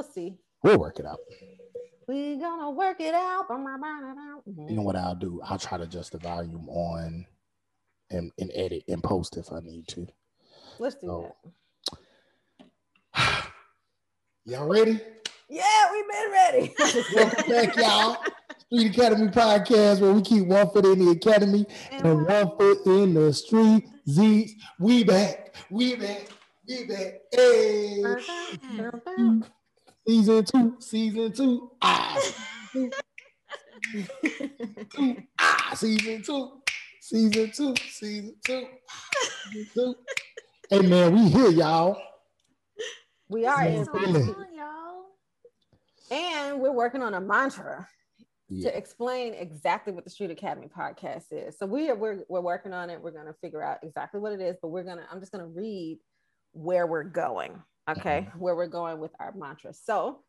we'll see. We'll work it out. We gonna work it out. You know what I'll do? I'll try to adjust the volume on and, and edit and post if I need to. Let's do So- that. Y'all ready? Yeah, we've been ready. Welcome back, y'all. Street Academy podcast, where we keep one foot in the academy and one foot in the street. Z's, we back, we back, we back. Hey, season two, season two. Ah, ah, season two, season two, season two, season two. Hey man, we here, y'all. we are in on, and we're working on a mantra Yeah. to explain exactly what the Street Academy podcast is. So we are we're, we're working on it. We're gonna figure out exactly what it is, but we're gonna I'm just gonna read where we're going. Okay, mm-hmm. where we're going with our mantra. So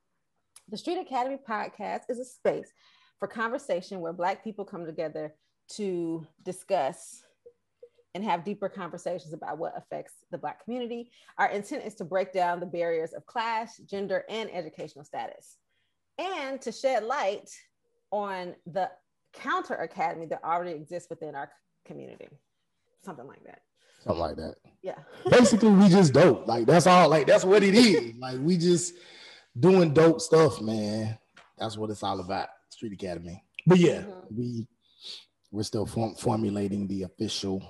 the Street Academy podcast is a space for conversation where Black people come together to discuss and have deeper conversations about what affects the Black community. Our intent is to break down the barriers of class, gender, and educational status, and to shed light on the counter academy that already exists within our community. Something like that. Something like that. Yeah. basically we just dope. Like that's all. Like that's what it is. like we just doing dope stuff, man. That's what it's all about. Street Academy. But yeah, Mhm. we we're still form- formulating the official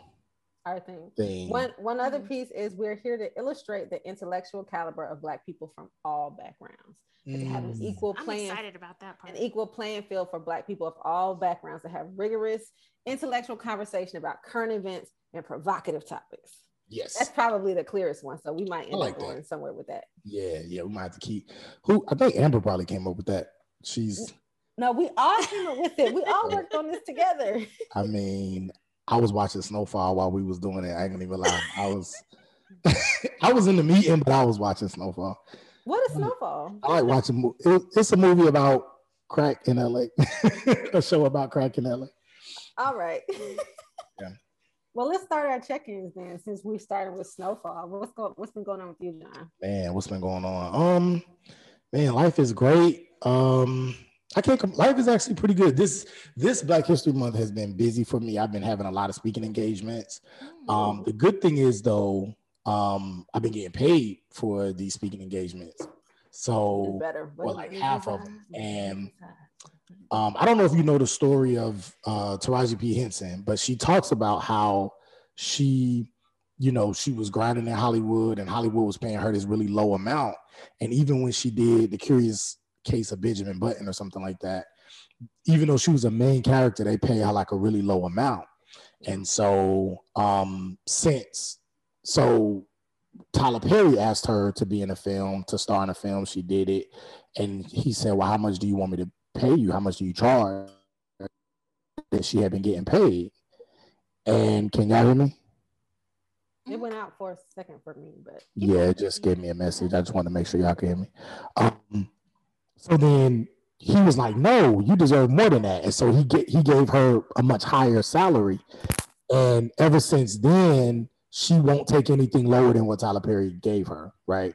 Our thing. thing. One one other piece is we're here to illustrate the intellectual caliber of Black people from all backgrounds. and To have an Mm. equal I'm excited about that part. an equal playing field for Black people of all backgrounds to have rigorous intellectual conversation about current events and provocative topics. Yes. That's probably the clearest one. So we might end like up that. going somewhere with that. Yeah, yeah. We might have to keep who I think Amber probably came up with that. She's No, we all came up with it. We all worked on this together. I mean, I was watching Snowfall while we was doing it. I ain't gonna even lie. I was I was in the meeting, but I was watching Snowfall. What is Snowfall? I like watching. It, it's a movie about crack in LA. a show about crack in LA. All right. Yeah. Well, let's start our check-ins then, since we started with Snowfall. What's going? What's been going on with you, John? Man, what's been going on? Um, man, life is great. Um, I can't. Com- life is actually pretty good. This this Black History Month has been busy for me. I've been having a lot of speaking engagements. Um, the good thing is though, um, I've been getting paid for these speaking engagements. So better. well, like half of them. And um, I don't know if you know the story of uh, Taraji P. Henson, but she talks about how she, you know, she was grinding in Hollywood and Hollywood was paying her this really low amount. And even when she did the curious case of Benjamin Button or something like that, even though she was a main character, they pay her like a really low amount. And so, um, since so Tyler Perry asked her to be in a film, to star in a film, she did it. And he said, Well, how much do you want me to pay you? How much do you charge? That she had been getting paid. And can y'all hear me? It went out for a second for me, but Yeah, it just gave me a message. I just wanted to make sure y'all can hear me. Um, so then he was like, "No, you deserve more than that," and so he get he gave her a much higher salary. And ever since then, she won't take anything lower than what Tyler Perry gave her, right?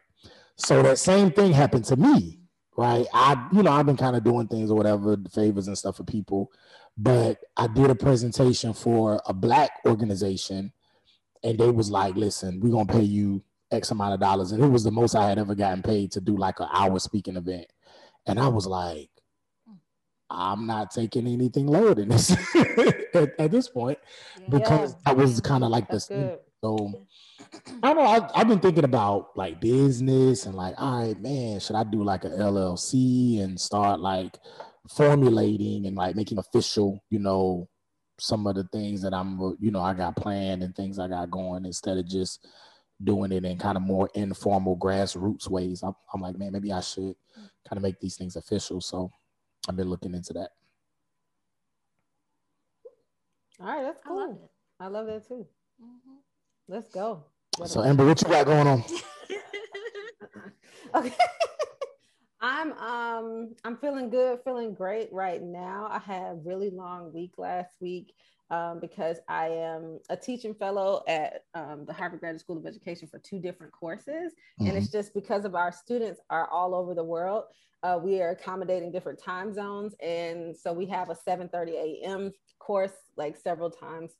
So that same thing happened to me, right? I, you know, I've been kind of doing things or whatever, favors and stuff for people, but I did a presentation for a black organization and they was like, listen, we're gonna pay you X amount of dollars. And it was the most I had ever gotten paid to do like an hour speaking event. And I was like, I'm not taking anything lower than this at, at this point because Yeah. that was kind of like that's the good. so I don't know. I, I've been thinking about like business and like, all right, man, should I do like a LLC and start like formulating and like making official, you know, some of the things that I'm, you know, I got planned and things I got going instead of just doing it in kind of more informal grassroots ways. I'm, I'm like, man, maybe I should kind of make these things official. So I've been looking into that. All right, that's I love cool. it. I love that too. Mhm. Let's go. So Amber, what you got going on? okay. I'm um I'm feeling good, feeling great right now. I had a really long week last week. um, because I am a teaching fellow at um, the Harvard Graduate School of Education for two different courses. Mhm. And it's just because of our students are all over the world. Uh, we are accommodating different time zones. And so we have a 7:30 a.m. course like several times.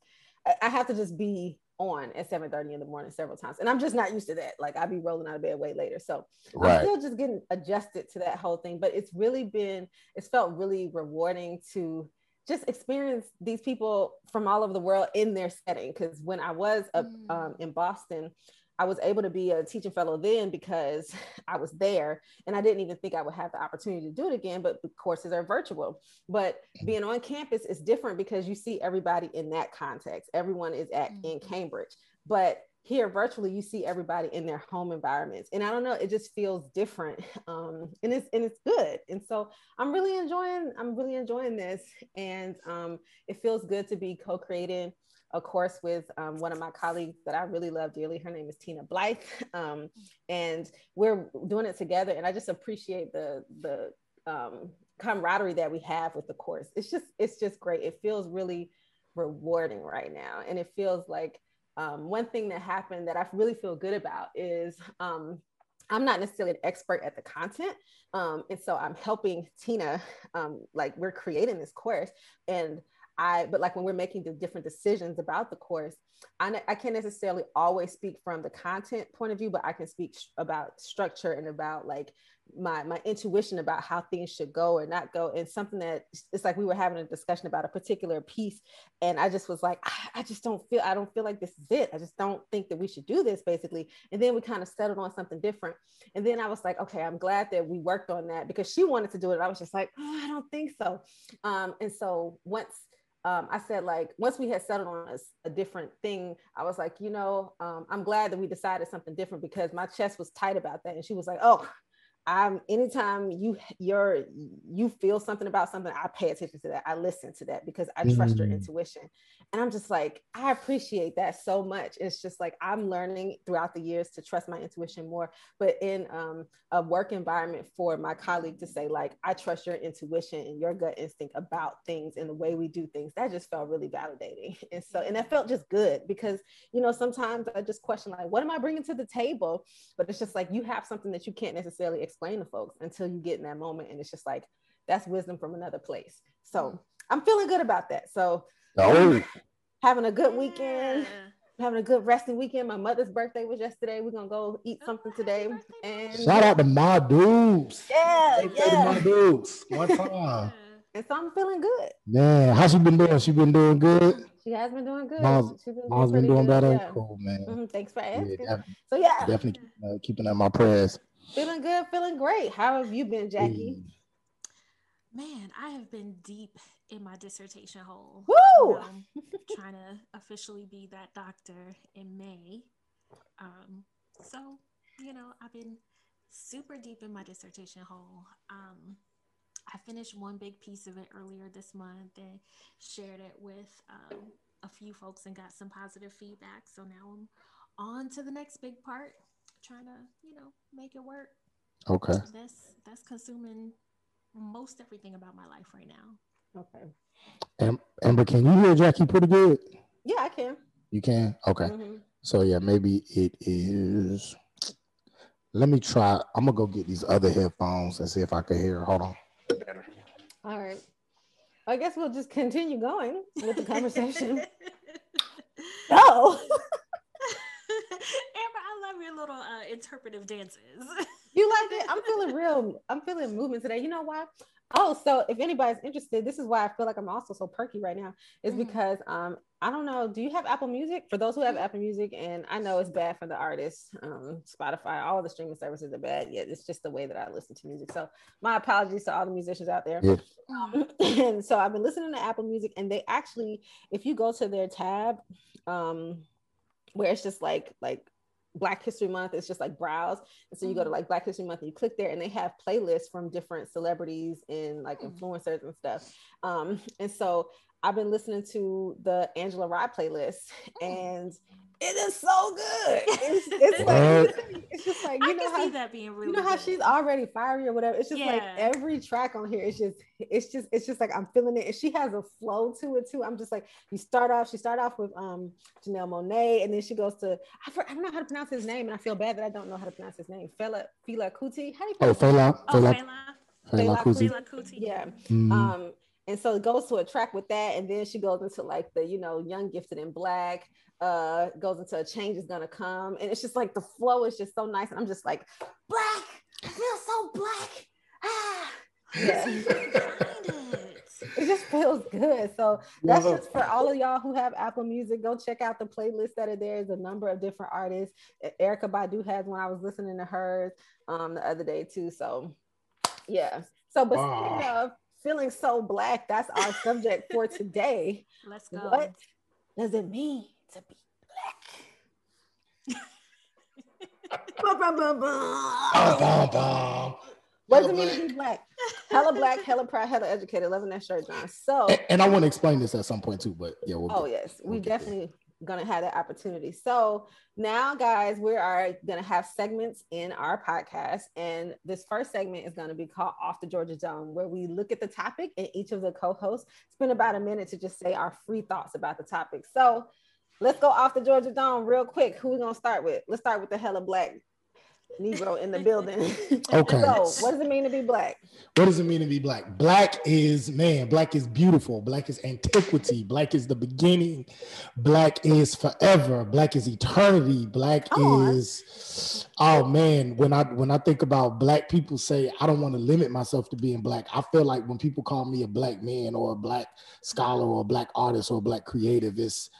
I, I have to just be on at 7:30 in the morning several times. And I'm just not used to that. Like I'd be rolling out of bed way later. So I'm still just getting adjusted to that whole thing, but it's really been, it's felt really rewarding to just experience these people from all over the world in their setting. Because when I was up Mm. um, in Boston, I was able to be a teaching fellow then because I was there and I didn't even think I would have the opportunity to do it again, but the courses are virtual. But being on campus is different because you see everybody in that context. Everyone is at in Mhm. Cambridge. But here virtually you see everybody in their home environments and i don't know it just feels different um and it's and it's good and so i'm really enjoying i'm really enjoying this and um it feels good to be co-creating a course with um, one of my colleagues that i really love dearly. Her name is tina blythe. Um, and we're doing it together and i just appreciate the the um, camaraderie that we have with the course. It's just it's just great. It feels really rewarding right now and it feels like um, one thing that happened that I really feel good about is um, I'm not necessarily an expert at the content. Um, and so I'm helping Tina, um, like we're creating this course and I, but like when we're making the different decisions about the course, I, I can't necessarily always speak from the content point of view, but I can speak sh- about structure and about like my my intuition about how things should go or not go. And something that it's like we were having a discussion about a particular piece, and I just was like, I, I just don't feel I don't feel like this is it. I just don't think that we should do this basically. And then we kind of settled on something different. And then I was like, okay, I'm glad that we worked on that because she wanted to do it. I was just like, oh, I don't think so. Um, and so once um, I said like once we had settled on a different thing, I was like, you know, um, I'm glad that we decided something different because my chest was tight about that. And she was like, oh, I'm anytime you you're you feel something about something, I pay attention to that. I listen to that because I trust your Mm. intuition. And I'm just like, I appreciate that so much. It's just like I'm learning throughout the years to trust my intuition more. But in um, a work environment for my colleague to say, like, I trust your intuition and your gut instinct about things and the way we do things, that just felt really validating. And so, and that felt just good because, you know, sometimes I just question, like, what am I bringing to the table? But it's just like you have something that you can't necessarily explain to folks until you get in that moment. And it's just like, that's wisdom from another place. So I'm feeling good about that. So Oh, having a good weekend, Yeah. having a good resting weekend. My mother's birthday was yesterday. We're gonna go eat something today. And shout out to my dudes. yeah, Hey, to my dudes. One time. Yeah. And so I'm feeling good. Man, how's she been doing? She been doing good. She has been doing good. Mom's- She's been Mom's been doing good, better. yeah. Cool, man. Mhm, Thanks for asking. def- So yeah, definitely uh, keeping up my prayers. feeling good, feeling great. How have you been, Jackie? Man, I have been deep in my dissertation hole. Woo! Know, trying to officially be that doctor in May. Um, so, you know, I've been super deep in my dissertation hole. Um, I finished one big piece of it earlier this month and shared it with um, a few folks and got some positive feedback. So now I'm on to the next big part, trying to, you know, make it work. Okay. That's that's consuming most everything about my life right now. Okay. Am- Amber, can you hear Jackie pretty good? Yeah, I can. You can? Okay. Mhm. So yeah, maybe it is. Let me try. I'm gonna go get these other headphones and see if I can hear. Hold on. All right. I guess we'll just continue going with the conversation. oh, Amber, I love your little uh, interpretive dances. you like it? I'm feeling real. I'm feeling movement today. You know why? Oh, so if anybody's interested, this is why I feel like I'm also so perky right now. Is Mhm. because um I don't know. Do you have Apple Music? For those who have Mhm. Apple Music, and I know it's bad for the artists, um, Spotify, all the streaming services are bad. Yet it's just the way that I listen to music. So my apologies to all the musicians out there. Yeah. Um, and so I've been listening to Apple Music, and they actually, if you go to their tab, um, where it's just like like Black History Month, it's just like browse. And so you go to Mhm. like Black History Month and you click there, and they have playlists from different celebrities and like Mm. influencers and stuff. Um, and so I've been listening to the Angela Rye playlist, Mm. and it is so good. It's, it's like it's just like you I know can how see that being really. you know how she's already fiery or whatever. It's just like every track on here. It's just it's just it's just like I'm feeling it. And she has a flow to it too. I'm just like you start off. She start off with um Janelle Monáe, and then she goes to I, for, I don't know how to pronounce his name, and I feel bad that I don't know how to pronounce his name. Fela Fela Kuti. How do you Oh, pronounce his name? Fela, Oh, Fela, Fela, Fela Fela Kuti. Fela Kuti. Yeah. Mhm. Um, and so it goes to a track with that, and then she goes into like the you know young gifted in black. Uh, goes into a change is gonna come, and it's just like the flow is just so nice, and I'm just like black. I feel so black. Ah, yeah. It. just feels good. So that's just for all of y'all who have Apple Music. Go check out the playlist that are there. There's a number of different artists. Erykah Badu has when I was listening to hers um the other day too. So yeah. So but speaking Ah. of feeling so black, that's our subject for today. Let's go. What does it mean to be black? Bum, bum, bum, bum. Bum, bum, bum. What does it mean to be black? Hella black, hella proud, hella educated. Loving that shirt, John. So And, and I want to explain this at some point too, but yeah, we'll Oh get- yes, we we'll get definitely gonna have that opportunity. So now, guys, we are gonna have segments in our podcast, and this first segment is gonna be called "Off the Georgia Dome," where we look at the topic, and each of the co-hosts spend about a minute to just say our free thoughts about the topic. So let's go off the Georgia Dome real quick. Who we gonna start with? Let's start with the hella black Negro in the building. Okay. so, what does it mean to be black? What does it mean to be black? Black is man, black is beautiful, black is antiquity, black is the beginning, black is forever, black is eternity, black Oh, I- is oh man, when I when I think about black people say I don't want to limit myself to being black. I feel like when people call me a black man or a black scholar or a black artist or a black creative, it's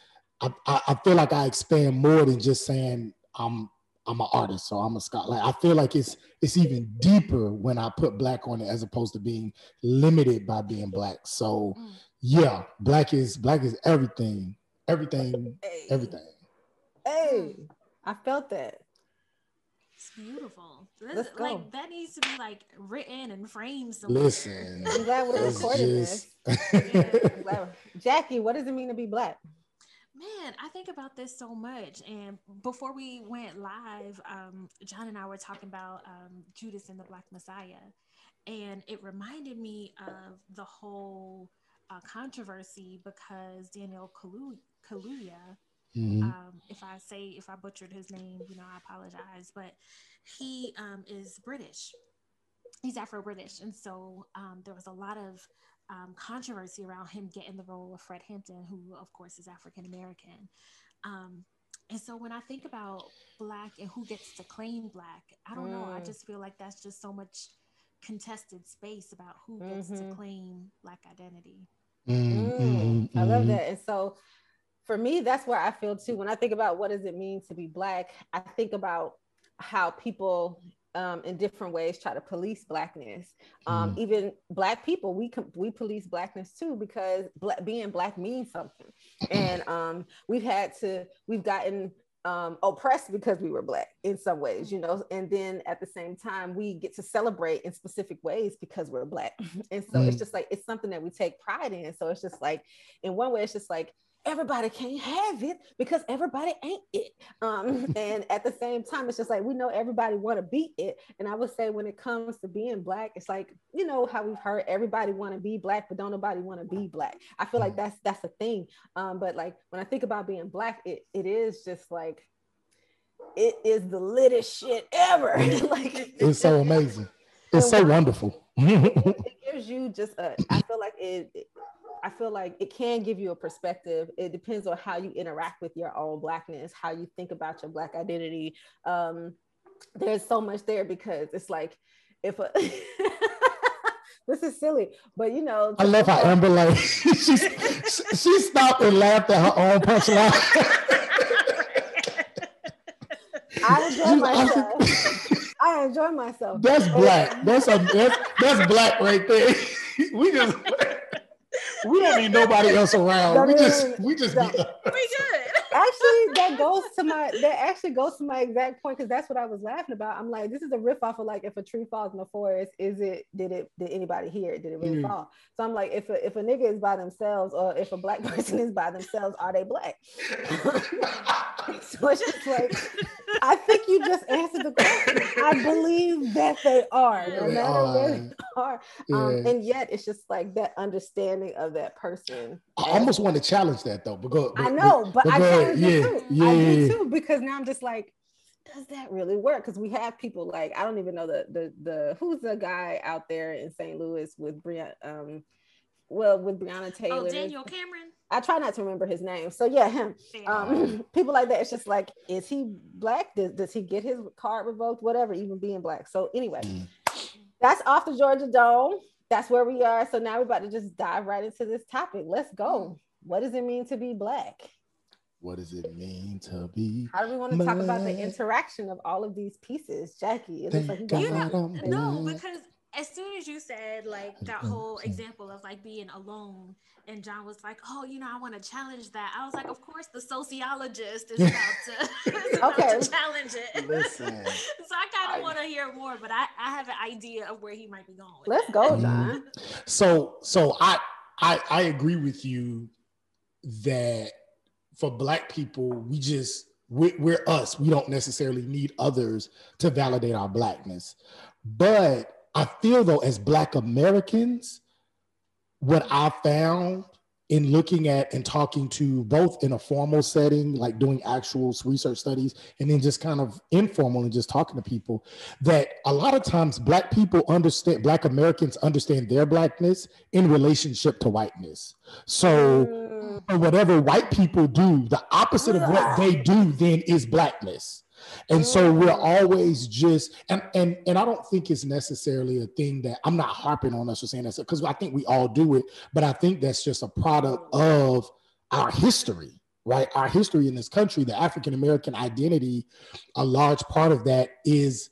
I, I, I feel like I expand more than just saying I'm I'm an artist, so I'm a scholar. Like I feel like it's it's even deeper when I put black on it as opposed to being limited by being black. So Mm. yeah, black is black is everything, everything, Hey, everything. Hey, I felt that. It's beautiful. Let's Let's go. Like that needs to be like written and framed. somewhere. Listen, I'm glad we're recording just this. I'm Jackie, what does it mean to be black? Man, I think about this so much. And before we went live, um, John and I were talking about um, Judas and the Black Messiah. And it reminded me of the whole uh, controversy because Daniel Kalu- Kaluuya, Mhm. um, if I say, if I butchered his name, you know, I apologize, but he um, is British. He's Afro British. And so um, there was a lot of um, controversy around him getting the role of Fred Hampton, who, of course, is African American. Um, and so when I think about Black and who gets to claim Black, I don't know. I Mm. just feel like that's just so much contested space about who gets to Mhm. claim Black identity. Mm, mhm, I love mhm. that. And so for me, that's where I feel too. When I think about what does it mean to be black, I think about how people um, in different ways try to police blackness. Um, Mm. Even black people, we com- we police blackness too because being black means something, and um, we've had to we've gotten um, oppressed because we were black in some ways, you know, and then at the same time we get to celebrate in specific ways because we're black, and so it's Mm. just like it's something that we take pride in. So it's just like in one way, it's just like everybody can't have it because everybody ain't it. Um, and at the same time, it's just like we know everybody want to be it. And I would say when it comes to being black, it's like you know how we've heard everybody want to be black, but don't nobody want to be black. I feel like that's that's a thing. Um, but like when I think about being black, it it is just like it is the littest shit ever. like It's so amazing. It's so wonderful. it gives you just a i feel like it, it- i feel like it can give you a perspective it depends on how you interact with your own blackness how you think about your black identity um there's so much there because it's like if a this is silly but you know I love how Amber like she she stopped and laughed at her own punchline. i enjoy myself i enjoy myself That's black. That's a that's, that's black right there. we just we don't need nobody else around. We just we just be Don't. We good. actually that goes to my that actually goes to my exact point because that's what I was laughing about. I'm like, this is a riff off of like if a tree falls in the forest, is it did it did anybody hear it? Did it really Mm. fall? So I'm like, if a, if a nigga is by themselves or if a black person is by themselves, are they black? so it's just like I think you just answered the question. I believe that they are, no They matter where they are. are. Um, and yet it's just like that understanding of that person. I almost want to challenge that though, because I know, but, I challenge Yeah, too. yeah, I yeah. do too because now I'm just like, does that really work? Because we have people like I don't even know the the the who's the guy out there in St. Louis with Brian. um, well with Breonna Taylor. Oh, Daniel Cameron. I try not to remember his name. So yeah, him. Um, people like that. It's just like, is he black? Does, does he get his card revoked? Whatever, even being black. So anyway, Mm. that's off the Georgia Dome. That's where we are. So now we're about to just dive right into this topic. Let's go. What does it mean to be black? What does it mean to be? How do we want to talk about the interaction of all of these pieces, Jackie? It looks like you You know, no, because as soon as you said like that whole example of like being alone, and John was like, "Oh, you know, I want to challenge that." I was like, "Of course, the sociologist is about to, is about Okay. to challenge it." Listen. so I kind of want to hear more, but I, I have an idea of where he might be going. with Let's that. go, Mhm. John. So so I I I agree with you that for black people, we just we, we're us. We don't necessarily need others to validate our blackness. But I feel though, as black Americans, what I found in looking at and talking to both in a formal setting, like doing actual research studies, and then just kind of informal and just talking to people, that a lot of times black people understand, black Americans understand their blackness in relationship to whiteness. So Mm, whatever white people do, the opposite of what they do then is blackness. And so we're always just and and and I don't think it's necessarily a thing that I'm not harping on us or saying that because I think we all do it, but I think that's just a product of our history, right? Our history in this country, the African American identity, a large part of that is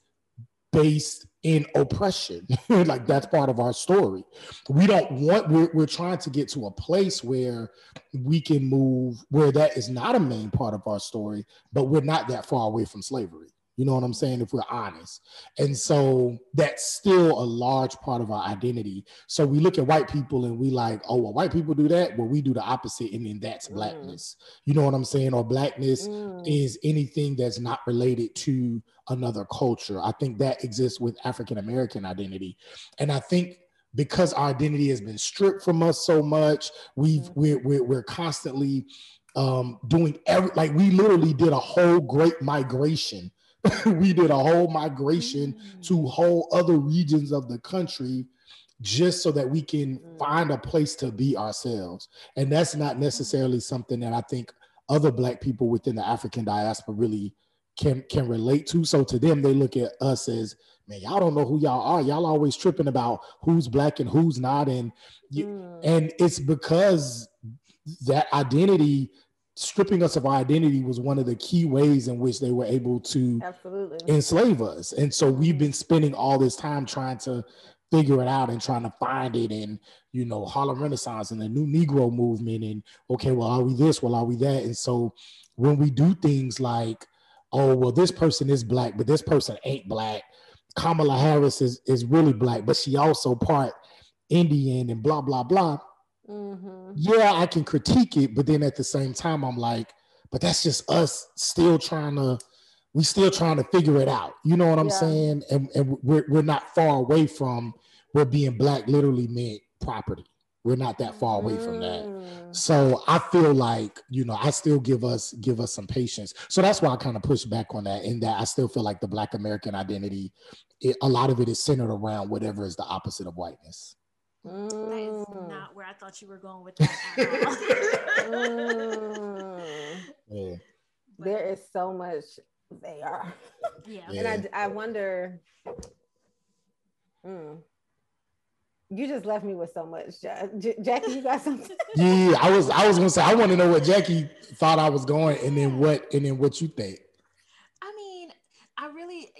based in oppression. like that's part of our story. We don't want, we're, we're trying to get to a place where we can move, where that is not a main part of our story, but we're not that far away from slavery. You know what I'm saying? If we're honest. And so that's still a large part of our identity. So we look at white people and we like, oh, well, white people do that. Well, we do the opposite. And then that's Mm. blackness. You know what I'm saying? Or blackness mm. is anything that's not related to another culture. I think that exists with African American identity. And I think because our identity has been stripped from us so much, we've Mhm. we're, we're we're constantly um doing every like we literally did a whole great migration. we did a whole migration to whole other regions of the country just so that we can Mm. find a place to be ourselves. And that's not necessarily something that I think other black people within the African diaspora really can can relate to. So to them, they look at us as, man, y'all don't know who y'all are. Y'all always tripping about who's black and who's not. And you- Mm. and it's because that identity stripping us of our identity was one of the key ways in which they were able to Absolutely. enslave us. And so we've been spending all this time trying to figure it out and trying to find it and you know Harlem Renaissance and the new Negro movement and okay, well, are we this? Well, are we that? And so when we do things like, oh, well, this person is black, but this person ain't black. Kamala Harris is is really black, but she also part Indian and blah blah blah. Mhm. Yeah, I can critique it, but then at the same time, I'm like, but that's just us still trying to we still trying to figure it out. You know what I'm Yeah. saying? And, and we're, we're not far away from where being black literally meant property. We're not that far away from that. Mm. So I feel like, you know, I still give us give us some patience. So that's why I kind of push back on that in that I still feel like the black American identity, it, a lot of it is centered around whatever is the opposite of whiteness. That is Mm. not where I thought you were going with that. Mm. Yeah. There is so much they are. yeah. Yeah. And I, I wonder. Mm. You just left me with so much, J- Jackie. You got something? Yeah, I was I was gonna say I want to know what Jackie thought I was going, and then what and then what you think. I mean, I really,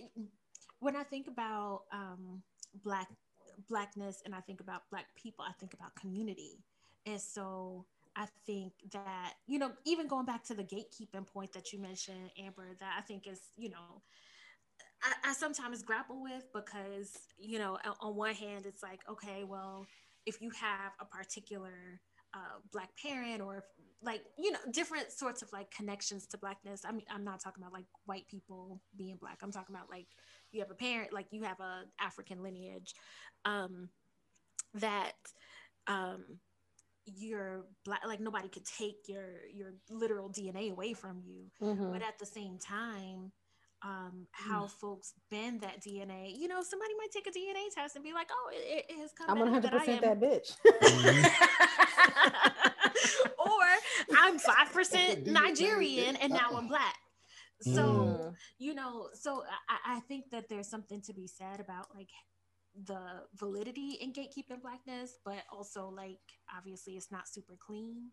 when I think about um, black blackness and I think about black people, I think about community, and so I think that, you know, even going back to the gatekeeping point that you mentioned, Amber, that I think is, you know, I, I sometimes grapple with because, you know, on one hand, it's like, okay, well, if you have a particular uh, black parent or like you know different sorts of like connections to blackness i mean i'm not talking about like white people being black i'm talking about like you have a parent like you have a african lineage um that um you're black like nobody could take your your literal dna away from you Mhm. but at the same time um how folks bend that dna you know somebody might take a dna test and be like oh it, it has come I'm back 100 that I percent that bitch. or I'm five percent Nigerian and now I'm black. So Mm. you know, so I, I think that there's something to be said about like the validity in gatekeeping blackness, but also like obviously it's not super clean.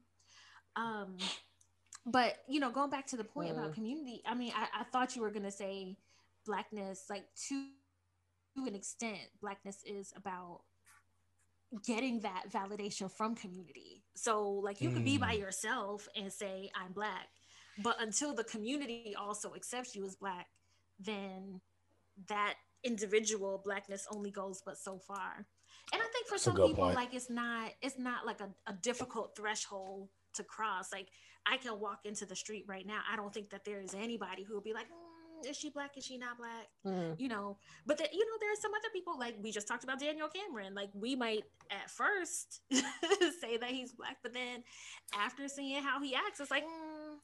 Um, but you know, going back to the point about Mm. community, I mean, I, I thought you were gonna say blackness, like to to an extent, blackness is about getting that validation from community. So like you could be by Mm. yourself and say I'm black, but until the community also accepts you as black, then that individual blackness only goes but so far. And I think for That's some people point. like it's not it's not like a, a difficult threshold to cross. Like I can walk into the street right now. I don't think that there is anybody who will be like, "Mm, is she black? Is she not black? Mhm. you know but that you know there are some other people like we just talked about daniel cameron like we might at first say that he's black but then after seeing how he acts it's like mm,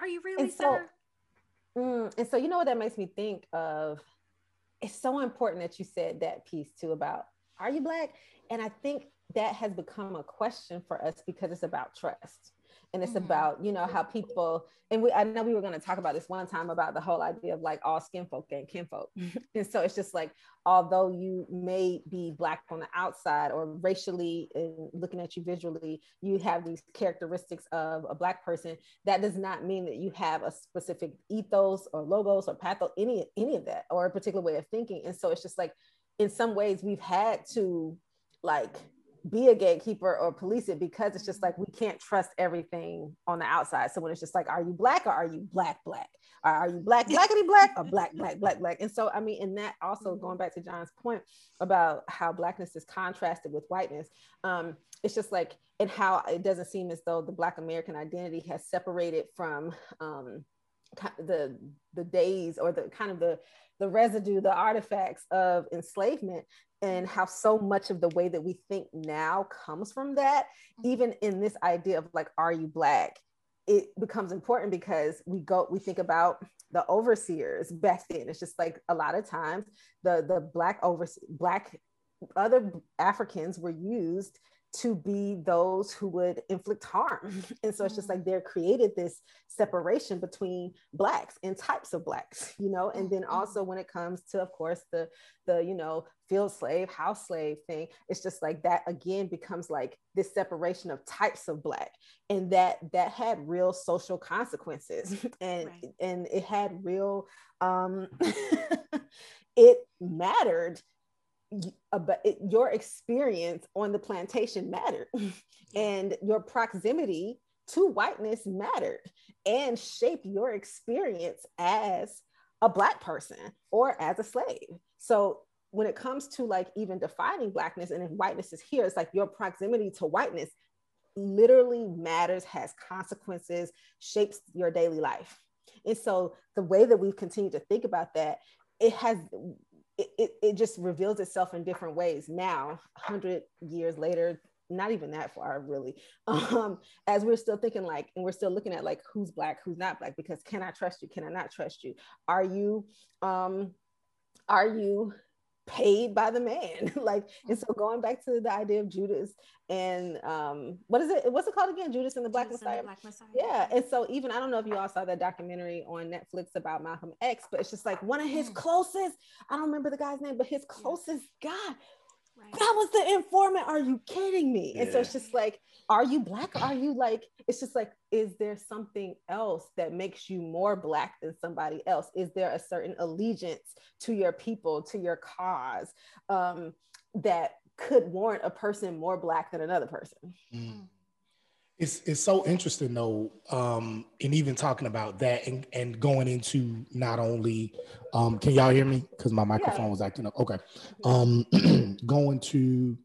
are you really And so- sir Mm, and so you know what that makes me think of it's so important that you said that piece too about are you black and i think that has become a question for us because it's about trust and it's Mhm. about you know how people and we i know we were going to talk about this one time about the whole idea of like all skin folk and kin folk. And so it's just like although you may be black on the outside or racially and looking at you visually you have these characteristics of a black person that does not mean that you have a specific ethos or logos or pathos any any of that or a particular way of thinking. And so it's just like in some ways we've had to like be a gatekeeper or police it because it's just like we can't trust everything on the outside. So when it's just like are you black or are you black black? Or are you black blackity black or black black black black? And so i mean and that also going back to john's point about how blackness is contrasted with whiteness um it's just like and how it doesn't seem as though the black american identity has separated from um the the days or the kind of the the residue the artifacts of enslavement and how so much of the way that we think now comes from that mm-hmm. even in this idea of like are you black? It becomes important because we go we think about the overseers back then. It's just like a lot of times the the black over black other africans were used to be those who would inflict harm. And so it's just like they're created this separation between blacks and types of blacks you know? And then Mhm. also when it comes to of course the the you know field slave house slave thing it's just like that again becomes like this separation of types of black. And that that had real social consequences. And Right. and it had real um it mattered about your experience on the plantation mattered. And your proximity to whiteness mattered and shaped your experience as a black person or as a slave. So when it comes to like even defining blackness and if whiteness is here it's like your proximity to whiteness literally matters has consequences shapes your daily life. And so the way that we've continued to think about that it has it, it, just reveals itself in different ways now 100 years later not even that far really. Um as we're still thinking like and we're still looking at like who's black who's not black because can i trust you? Can i not trust you? Are you um are you paid by the man. Like and so going back to the idea of judas and um what is it what's it called again? Judas and the black Judas and the messiah? Black Messiah. yeah, and so even I don't know if you all saw that documentary on Netflix about Malcolm X, but it's just like one of his closest, I don't remember the guy's name, but his closest guy, Right. that was the informant. Are you kidding me? And so it's just like, are you black? Are you like, it's just like, is there something else that makes you more black than somebody else? Is there a certain allegiance to your people, to your cause, um, that could warrant a person more black than another person? Mm. It's it's so interesting though, um, and even talking about that and, and going into not only um, can y'all hear me? Because my microphone Yeah. was acting up. Okay. Um going to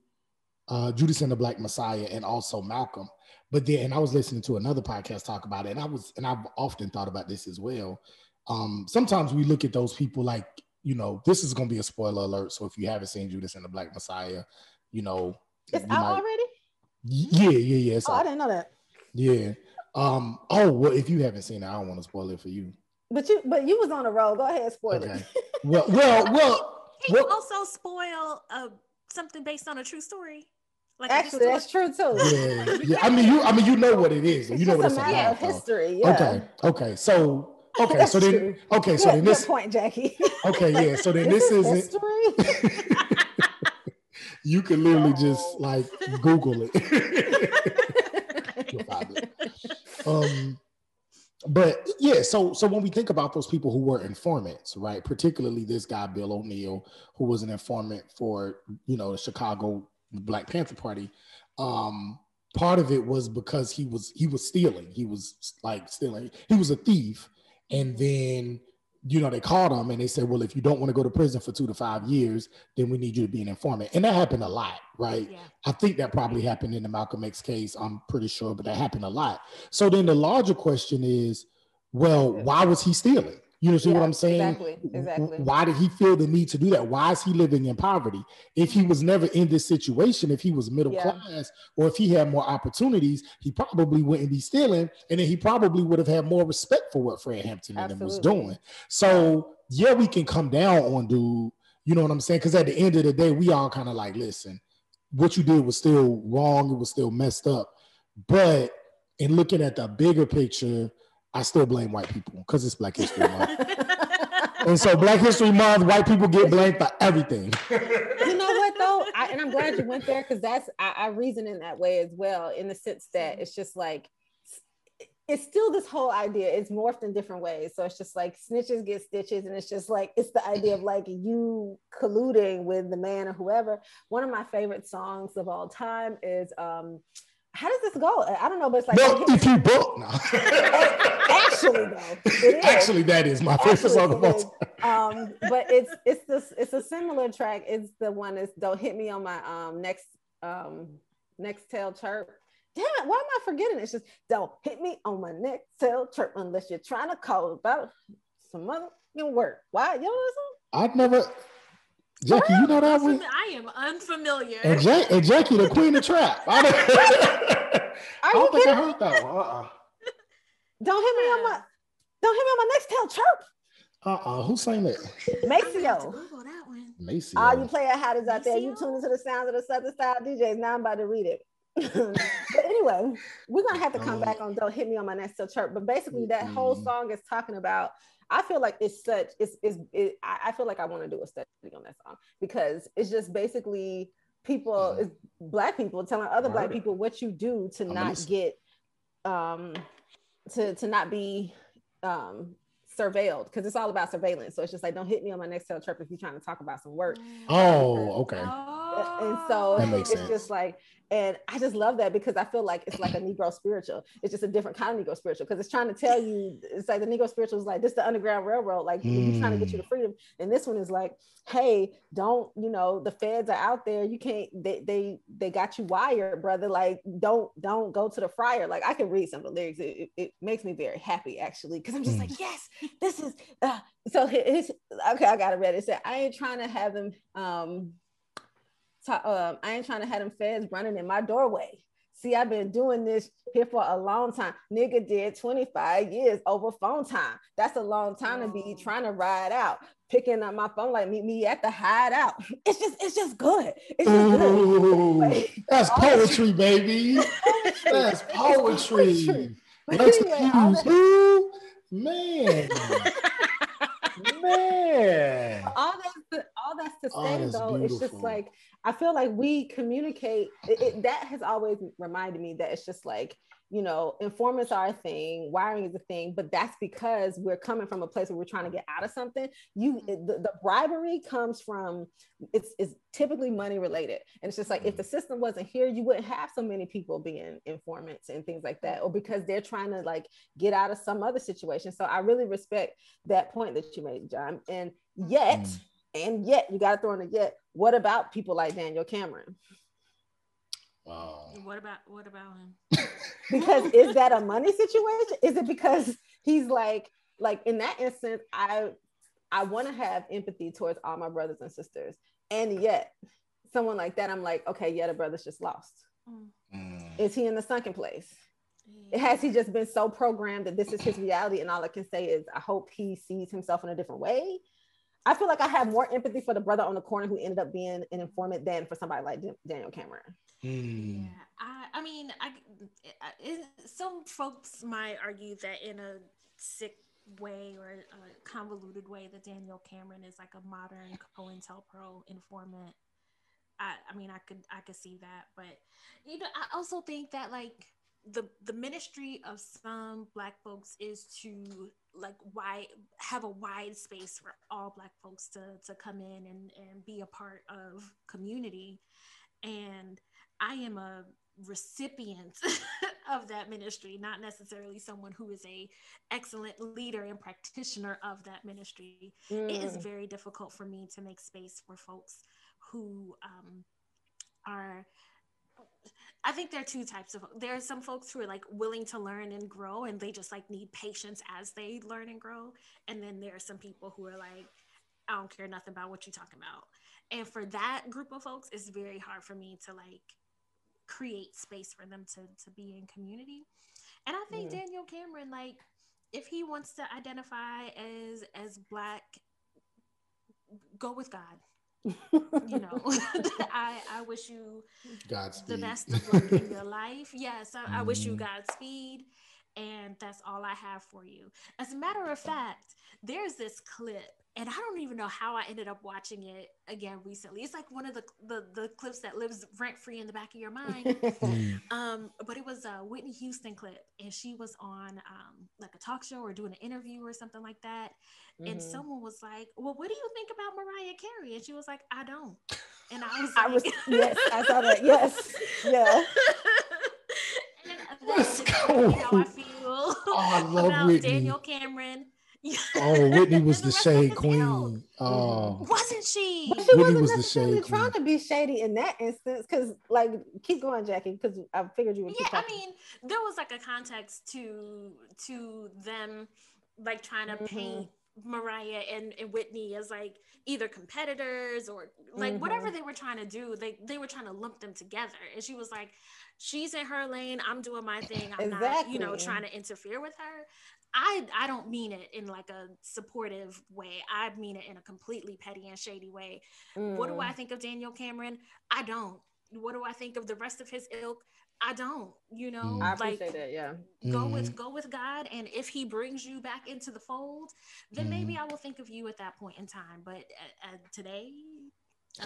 uh Judas and the Black Messiah and also Malcolm. But then and I was listening to another podcast talk about it, and I was and I've often thought about this as well. Um, sometimes we look at those people like, you know, this is gonna be a spoiler alert. So if you haven't seen Judas and the Black Messiah, you know, It's you out might- already? Yeah, yeah, yeah. It's Oh, I didn't know that. Yeah. Um. Oh well, if you haven't seen it, I don't want to spoil it for you. But you but you was on the road. Go ahead, spoil Okay. it. Well, well, well. He well also spoil uh, something based on a true story. Like a Actually, that's true too. yeah, yeah. I mean, you. I mean, you know what it is. It's You know what it's a matter of about. history. Yeah. Okay. Okay. So. Okay. So then. true. Okay. So Good, then good this. point, Jackie. Okay. Yeah. So then this isn't. history. you can literally just like Google it. You'll find it. Um, but yeah, so so when we think about those people who were informants, right? Particularly this guy Bill O'Neal, who was an informant for you know the Chicago Black Panther Party. Um, part of it was because he was he was stealing. He was like stealing. He was a thief, and then you know they called him and they said, well, if you don't want to go to prison for two to five years, then we need you to be an informant. And that happened a lot, right? Yeah. I think that probably happened in the Malcolm X case. I'm pretty sure, but that happened a lot. So then the larger question is, well, why was he stealing? You know, see what I'm saying? exactly, exactly. Why did he feel the need to do that? Why is he living in poverty? If he was never in this situation, if he was middle Yeah. class, or if he had more opportunities, he probably wouldn't be stealing, and then he probably would have had more respect for what Fred Hampton and was doing. So yeah, we can come down on dude. You know what I'm saying? Because at the end of the day, we all kind of like, listen, what you did was still wrong. It was still messed up. But in looking at the bigger picture, I still blame white people because it's Black History Month. and so Black History Month, white people get blamed for everything. you know what though I, and i'm glad you went there because that's I, I reason in that way as well in the sense that it's just like it's still this whole idea it's morphed in different ways so it's just like snitches get stitches and it's just like it's the idea of like you colluding with the man or whoever one of my favorite songs of all time is um how does this go? I don't know but it's like No, if you book, no. actually though Actually, that is my favorite song of all time. um but it's it's this it's a similar track. It's the one that's don't hit me on my um next um Nextel chirp. Damn it why am i forgetting? It's just don't hit me on my next tail chirp unless you're trying to call about some other work. Why you know this song? I'd never, Jackie, you know that one? I am unfamiliar. And, Ja- and Jackie, the queen of trap. I don't, I don't you think I heard that one. Uh-uh. don't hit me on my don't hit me on my Nextel chirp Uh-uh. Who sang that? I'm gonna have Maceo. That one. Macy. All you player hatters out there, you tune into the sounds of the Southern Style DJs. Now I'm about to read it. but anyway, we're gonna have to come Um, back on "Don't Hit Me on My Nextel Chirp." But basically, that whole mm. song is talking about. I feel like it's such. It's. it's it, I I feel like I want to do a study on that song because it's just basically people, Mm. it's black people telling other black people what you do to I'ma not get, um, to to not be, um surveilled because it's all about surveillance so it's just like don't hit me on my next tail trip if you're trying to talk about some work Oh, okay. And so it's sense. just like and i just love that because i feel like it's like a negro spiritual. It's just a different kind of negro spiritual because it's trying to tell you it's like the negro spiritual is like this is the underground railroad. Like we're trying to get you to Mm. freedom. And this one is like hey don't you know the feds are out there. You can't they they, they got you wired brother. Like don't don't go to the fryer. Like i can read some of the lyrics. It, it, it makes me very happy actually because i'm just Mm. like yes this is uh, so his okay i got it read it said i ain't trying to have them um ta- um, I ain't trying to have them feds running in my doorway. See, I've been doing this here for a long time. Nigga did 25 years over phone time. That's a long time to be trying to ride out, picking up my phone, like meet me at the hideout. It's just, it's just good. It's just good. Ooh, Wait. that's poetry, baby. That's It's poetry. Let's anyway, accuse that- who? Man. Man. all that's to, all that's to Oh, say that's though, it's just like I feel like we communicate. It, it- that has always reminded me that it's just like you know, informants are a thing, wiring is a thing, but that's because we're coming from a place where we're trying to get out of something. You, the, the bribery comes from it's, it's typically money related, and it's just like if the system wasn't here, you wouldn't have so many people being informants and things like that, or because they're trying to like get out of some other situation. So I really respect that point that you made, John. And yet, Mm. and yet, you got to throw in a yet. What about people like Daniel Cameron? Wow. What about what about him? because is that a money situation? Is it because he's like like in that instance i i want to have empathy towards all my brothers and sisters. And yet someone like that i'm like okay yeah the brother's just lost. Mm, is he in the sunken place? Yeah. has he just been so programmed that this is his reality and all i can say is i hope he sees himself in a different way? I feel like i have more empathy for the brother on the corner who ended up being an informant than for somebody like daniel cameron Mm. Yeah, I, I mean, I, I- some folks might argue that in a sick way or a convoluted way that Daniel Cameron is like a modern COINTELPRO informant. I, I mean, I could, I could see that, but you know, I also think that like the the ministry of some Black folks is to like wide have a wide space for all Black folks to to come in and and be a part of community, and I am a recipient of that ministry, not necessarily someone who is a excellent leader and practitioner of that ministry. It is Mm. very difficult for me to make space for folks who um, are. I think there are two types of. There are some folks who are like willing to learn and grow, and they just like need patience as they learn and grow. And then there are some people who are like, I don't care nothing about what you're talking about. And for that group of folks, it's very hard for me to like create space for them to to be in community. And I think. Daniel Cameron, like, if he wants to identify as as black, go with God. You know, I I wish you Godspeed. the best of luck in your life. Yes, I, I wish you Mhm. Godspeed. And that's all I have for you. As a matter of fact, there's this clip, and I don't even know how I ended up watching it again recently. It's like one of the the, the clips that lives rent free in the back of your mind. Mm. Um, but it was a Whitney Houston clip, and she was on um, like a talk show or doing an interview or something like that. And Mhm. someone was like, "Well, what do you think about Mariah Carey?" And she was like, "I don't." And I was like, I was yes, I saw that. Yes, yeah. and Let's that's go. exactly how I feel Oh, I love about Whitney. Daniel Cameron. Oh, Whitney was the rest shade queen. Oh, wasn't she? But she Whitney wasn't was the necessarily shade trying queen. to be shady in that instance. Because, like, keep going, Jackie. Because I figured you would yeah, I mean, there was like a context to to them like trying to Mhm. paint Mariah and, and Whitney as like either competitors or like Mhm. whatever they were trying to do, they they were trying to lump them together. And she was like, She's in her lane, I'm doing my thing. I'm not, you know, trying to interfere with her. I I don't mean it in like a supportive way. I mean it in a completely petty and shady way. What do Mm. I think of Daniel Cameron? I don't. What do I think of the rest of his ilk? I don't. You know, Mm. I like appreciate that. Yeah. go Mhm. with go with God, and if He brings you back into the fold, then maybe I will think of you at that point in time. But uh, uh, today, uh,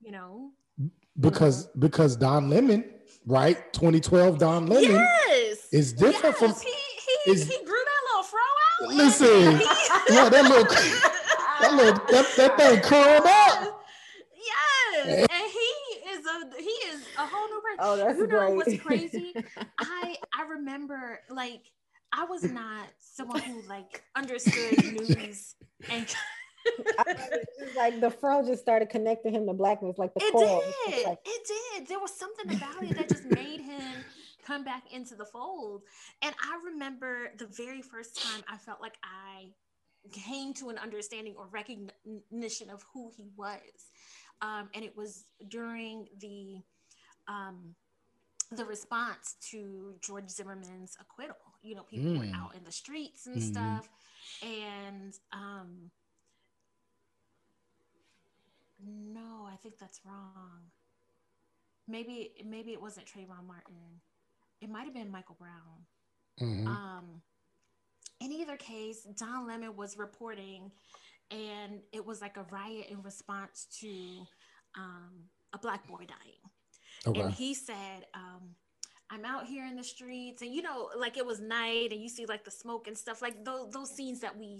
you know, because because Don Lemon, right? 2012 Don Lemon yes, is different yes, from. He he, is- he grew that little fro out. Listen, and he- yeah, that little that little that, that thing curled up. Yes, and he is a he is a whole new person. Oh, that's you know great. what's crazy? I I remember like I was not someone who like understood news and It's just like the fro just started connecting him to blackness, like the it coil. Did like- it did there was something about it that just made him come back into the fold and i remember the very first time i felt like i came to an understanding or recognition of who he was um, and it was during the um, the response to george zimmerman's acquittal you know people Mm. were out in the streets and Mhm. stuff and um, no, I think that's wrong. Maybe maybe it wasn't Trayvon Martin. It might have been Michael Brown. Mhm. Um, in either case, Don Lemon was reporting and it was like a riot in response to um, a black boy dying. Okay. And he said, um, I'm out here in the streets, and you know, like it was night, and you see like the smoke and stuff, like those those scenes that we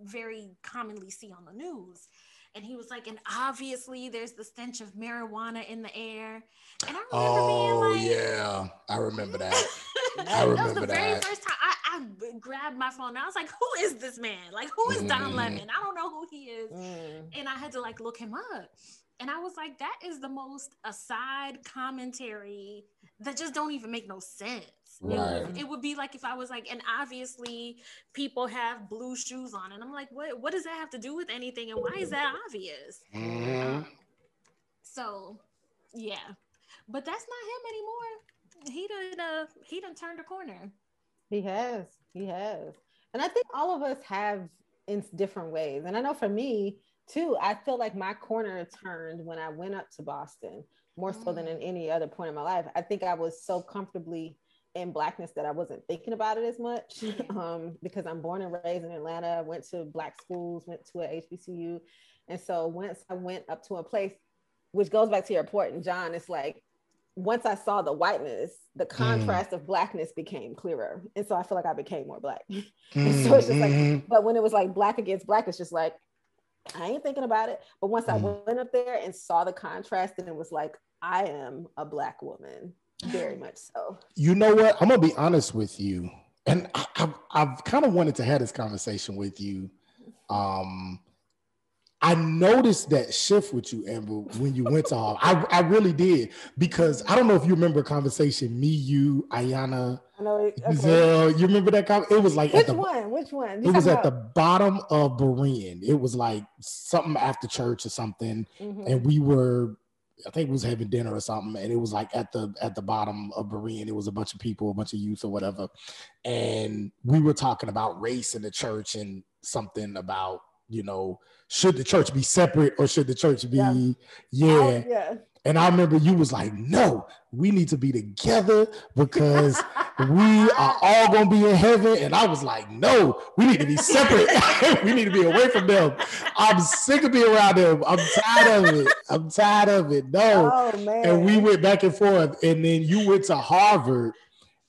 very commonly see on the news. And he was like, and obviously there's the stench of marijuana in the air. And I remember Oh being like, yeah, I remember that. I that was remember the very first time I, I grabbed my phone and I was like, who is this man? Like, who is Don Mhm. Lemon? I don't know who he is. Mm. And I had to like look him up. And I was like, that is the most aside commentary that just don't even make no sense. It, would, Right. it would be like if I was like, and obviously people have blue shoes on, and I'm like, what what does that have to do with anything? And why is that obvious? Mhm. So yeah. But that's not him anymore. He done uh he done turned a corner. He has. He has. And I think all of us have in different ways. And I know for me too, I feel like my corner turned when I went up to Boston more so than in any other point in my life. I think I was so comfortably in blackness that I wasn't thinking about it as much um, because I'm born and raised in Atlanta. I went to black schools, went to a HBCU. And so once I went up to a place, which goes back to your point, and John, it's like once I saw the whiteness, the contrast of blackness became clearer. And so I feel like I became more black. And so it's just like, Mhm. but when it was like black against black, it's just like, I ain't thinking about it. But once I Mhm. went up there and saw the contrast, and it was like, I am a black woman, very much so. you know what? I'm gonna be honest with you, and I, I've I've kind of wanted to have this conversation with you. Um, I noticed that shift with you, Amber, when you went to Harvard. I I really did because I don't know if you remember a conversation. Me, you, Ayana, I know. it- Okay. Giselle. You remember that? It was like Which at the one? Which one? You it was at the bottom of Berean. It was like something after church or something, Mhm. and we were I think we was having dinner or something, and it was like at the at the bottom of Berean. It was a bunch of people, a bunch of youth or whatever, and we were talking about race in the church and something about you know should the church be separate or should the church be Yeah. yeah. Oh, yeah. And I remember you was like, no, we need to be together because we are all gonna be in heaven. And I was like, no, we need to be separate. we need to be away from them. I'm sick of being around them. I'm tired of it. I'm tired of it. No. Oh. And we went back and forth. And then you went to Harvard.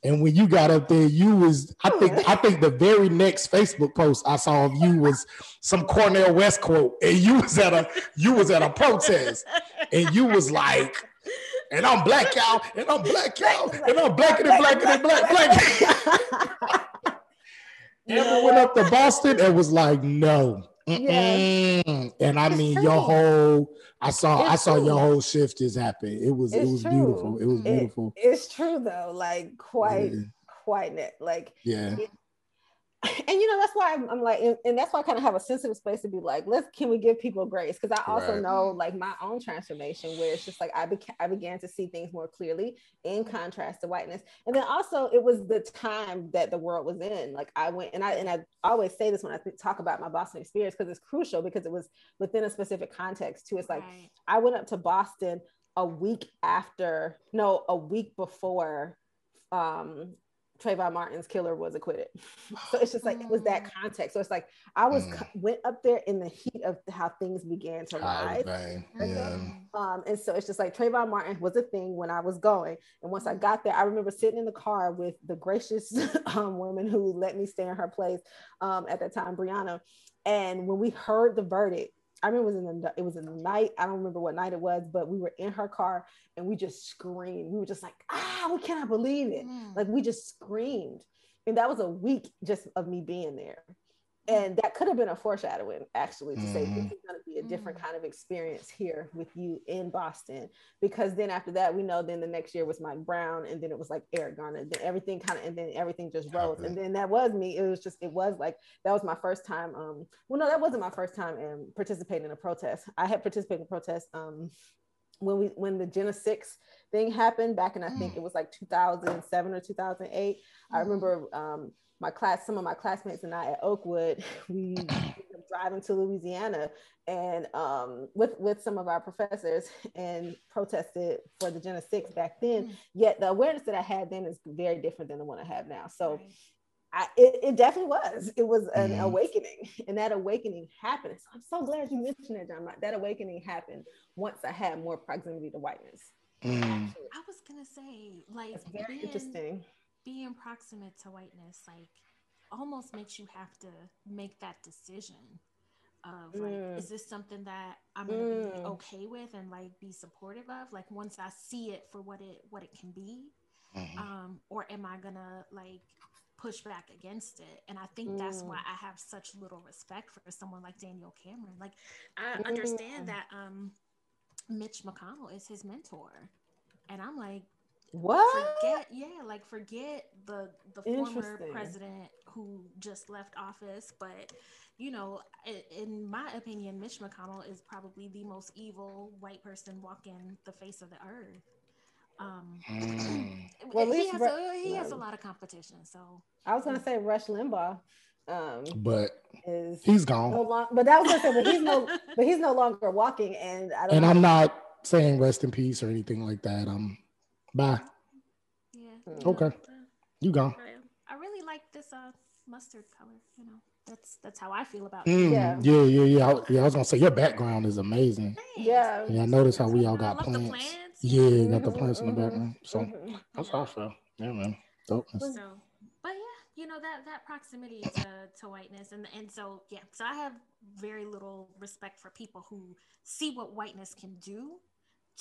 And when you got up there, you was I think oh. I think the very next Facebook post I saw of you was some Cornel West quote, and you was at a you was at a protest, and you was like, and I'm black y'all, and I'm black y'all, and I'm blacker than blacker than black black. And went up to Boston and was like, no. Yeah. And I mean, your whole I saw I saw true. your whole shift just happen. It was it was true. beautiful. It was It- beautiful. it's true though, like quite, Yeah. quite net. Like Yeah. And you know that's why I'm, I'm like and, and that's why I kind of have a sensitive space to be like let's can we give people grace because I also Right. know like my own transformation where it's just like I beca- I began to see things more clearly in contrast to whiteness and then also it was the time that the world was in like I went and I and I always say this when I th- talk about my Boston experience because it's crucial because it was within a specific context too it's like Right. I went up to Boston a week after, no, a week before um Trayvon Martin's killer was acquitted. So it's just like it was that context. So it's like I was Mm. went up there in the heat of how things began to rise. man. Yeah. Um, and so it's just like Trayvon Martin was a thing when I was going. And once I got there, I remember sitting in the car with the gracious um, woman who let me stay in her place um, at that time, Brianna. And when we heard the verdict, I remember it was in the it was in the night. I don't remember what night it was, but we were in her car and we just screamed. We were just like, ah, we cannot believe it. Mm. Like we just screamed. And that was a week just of me being there. And that could have been a foreshadowing, actually, to say this Mhm. is going to be a different Mm. kind of experience here with you in Boston. Because then after that, we know then the next year was Mike Brown, and then it was like Eric Garner. Then everything kind of, and then everything just rose. And then that was me. It was just, it was like that was my first time. Um, well, no, that wasn't my first time in participating in a protest. I had participated in a protest um, when we when the Jena Six thing happened back in I think it was like 2007 or 2008. I remember um, my class, some of my classmates and I at Oakwood, we ended driving to Louisiana and um, with with some of our professors and protested for the Jena Six back then. Mm. Yet the awareness that I had then is very different than the one I have now. So Right. I, it, it definitely was. It was an Mhm. awakening, and that awakening happened. So I'm so glad you mentioned it, John. That awakening happened once I had more proximity to whiteness. Mm. I was gonna say, like, It's very being, interesting. Being proximate to whiteness, like, almost makes you have to make that decision of like, Mm. is this something that I'm gonna be Mm. okay with and like be supportive of? Like, once I see it for what it what it can be, Mhm. um, or am I gonna like push back against it? And I think that's Mm. why I have such little respect for someone like Daniel Cameron. Like I understand Mm. that um Mitch McConnell is his mentor. And I'm like, What? forget yeah, like forget the the former president who just left office, but you know, in my opinion, Mitch McConnell is probably the most evil white person walking the face of the earth. Um, Mm. Well, at he least has Ru- a, he has a lot of competition, so I was gonna say Rush Limbaugh um, But is he's no gone. long, but that was gonna say, but he's no, but he's no longer walking, and I don't. And know. I'm not saying rest in peace or anything like that. Um, bye. yeah. Mm. you Okay. know, You gone. I- I really like this uh mustard color. You know, that's that's how I feel about it. Mm, Yeah. yeah, yeah, yeah. I, yeah, I was gonna say your background is amazing. Thanks. Yeah. Yeah, I noticed how we all I got love the plants. plants. Yeah, you got the Mhm, plants in the mhm, background. So mhm. that's how I feel. Yeah, man. Dopeness. So, but yeah, you know that that proximity to to whiteness, and and so yeah, so I have very little respect for people who see what whiteness can do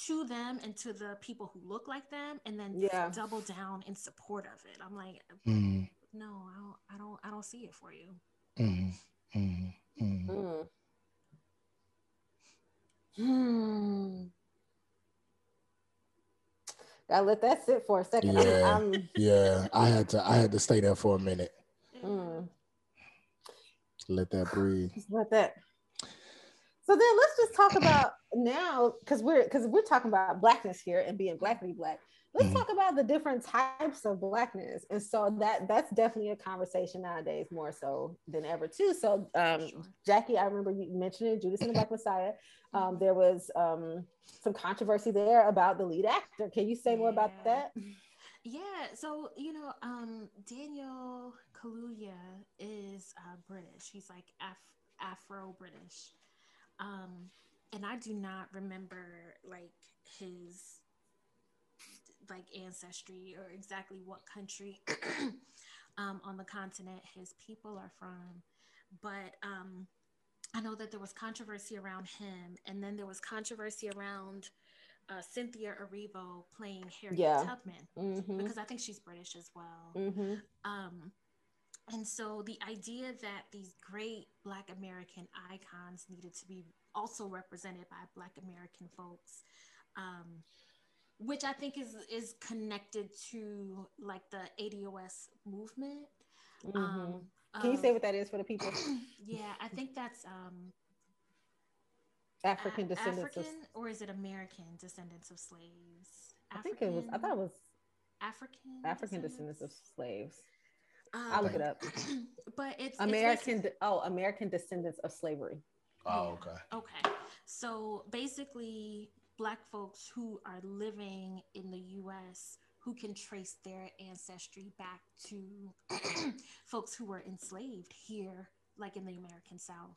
to them and to the people who look like them, and then Yeah. double down in support of it. I'm like, Mm, no, I don't, I don't, I don't see it for you. mm, mm, mm. Mm. Hmm. Gotta let that sit for a second. I'm- Yeah. I'm- Yeah, I had to. I had to stay there for a minute. mm. Let that breathe. Just let that. So then let's just talk about now, because we're because we're talking about blackness here and being black be black. Let's Mhm. talk about the different types of blackness, and so that that's definitely a conversation nowadays more so than ever too. So, um, Sure. Jackie, I remember you mentioning Judas and the Black Messiah. Um, there was um, some controversy there about the lead actor. Can you say more about that? Yeah, so you know, um, Daniel Kaluuya is uh, British. He's like Af- Afro British, um, and I do not remember like his like ancestry or exactly what country um, on the continent his people are from, but um, I know that there was controversy around him, and then there was controversy around uh, Cynthia Erivo playing Harriet Yeah. Tubman Mm-hmm. because I think she's British as well. Mm-hmm. Um, and so the idea that these great Black American icons needed to be also represented by Black American folks, um, which I think is is connected to like the ADOS movement. Mm-hmm. Um, Can you say what that is for the people? yeah, I think that's um, African descendants African of. or is it American descendants of slaves? I think it was. I thought it was African African descendants of slaves. Um, I'll look it up. but it's it's American. oh, American descendants of slavery. Oh, okay. Okay. So basically, Black folks who are living in the US who can trace their ancestry back to folks who were enslaved here, like in the American South.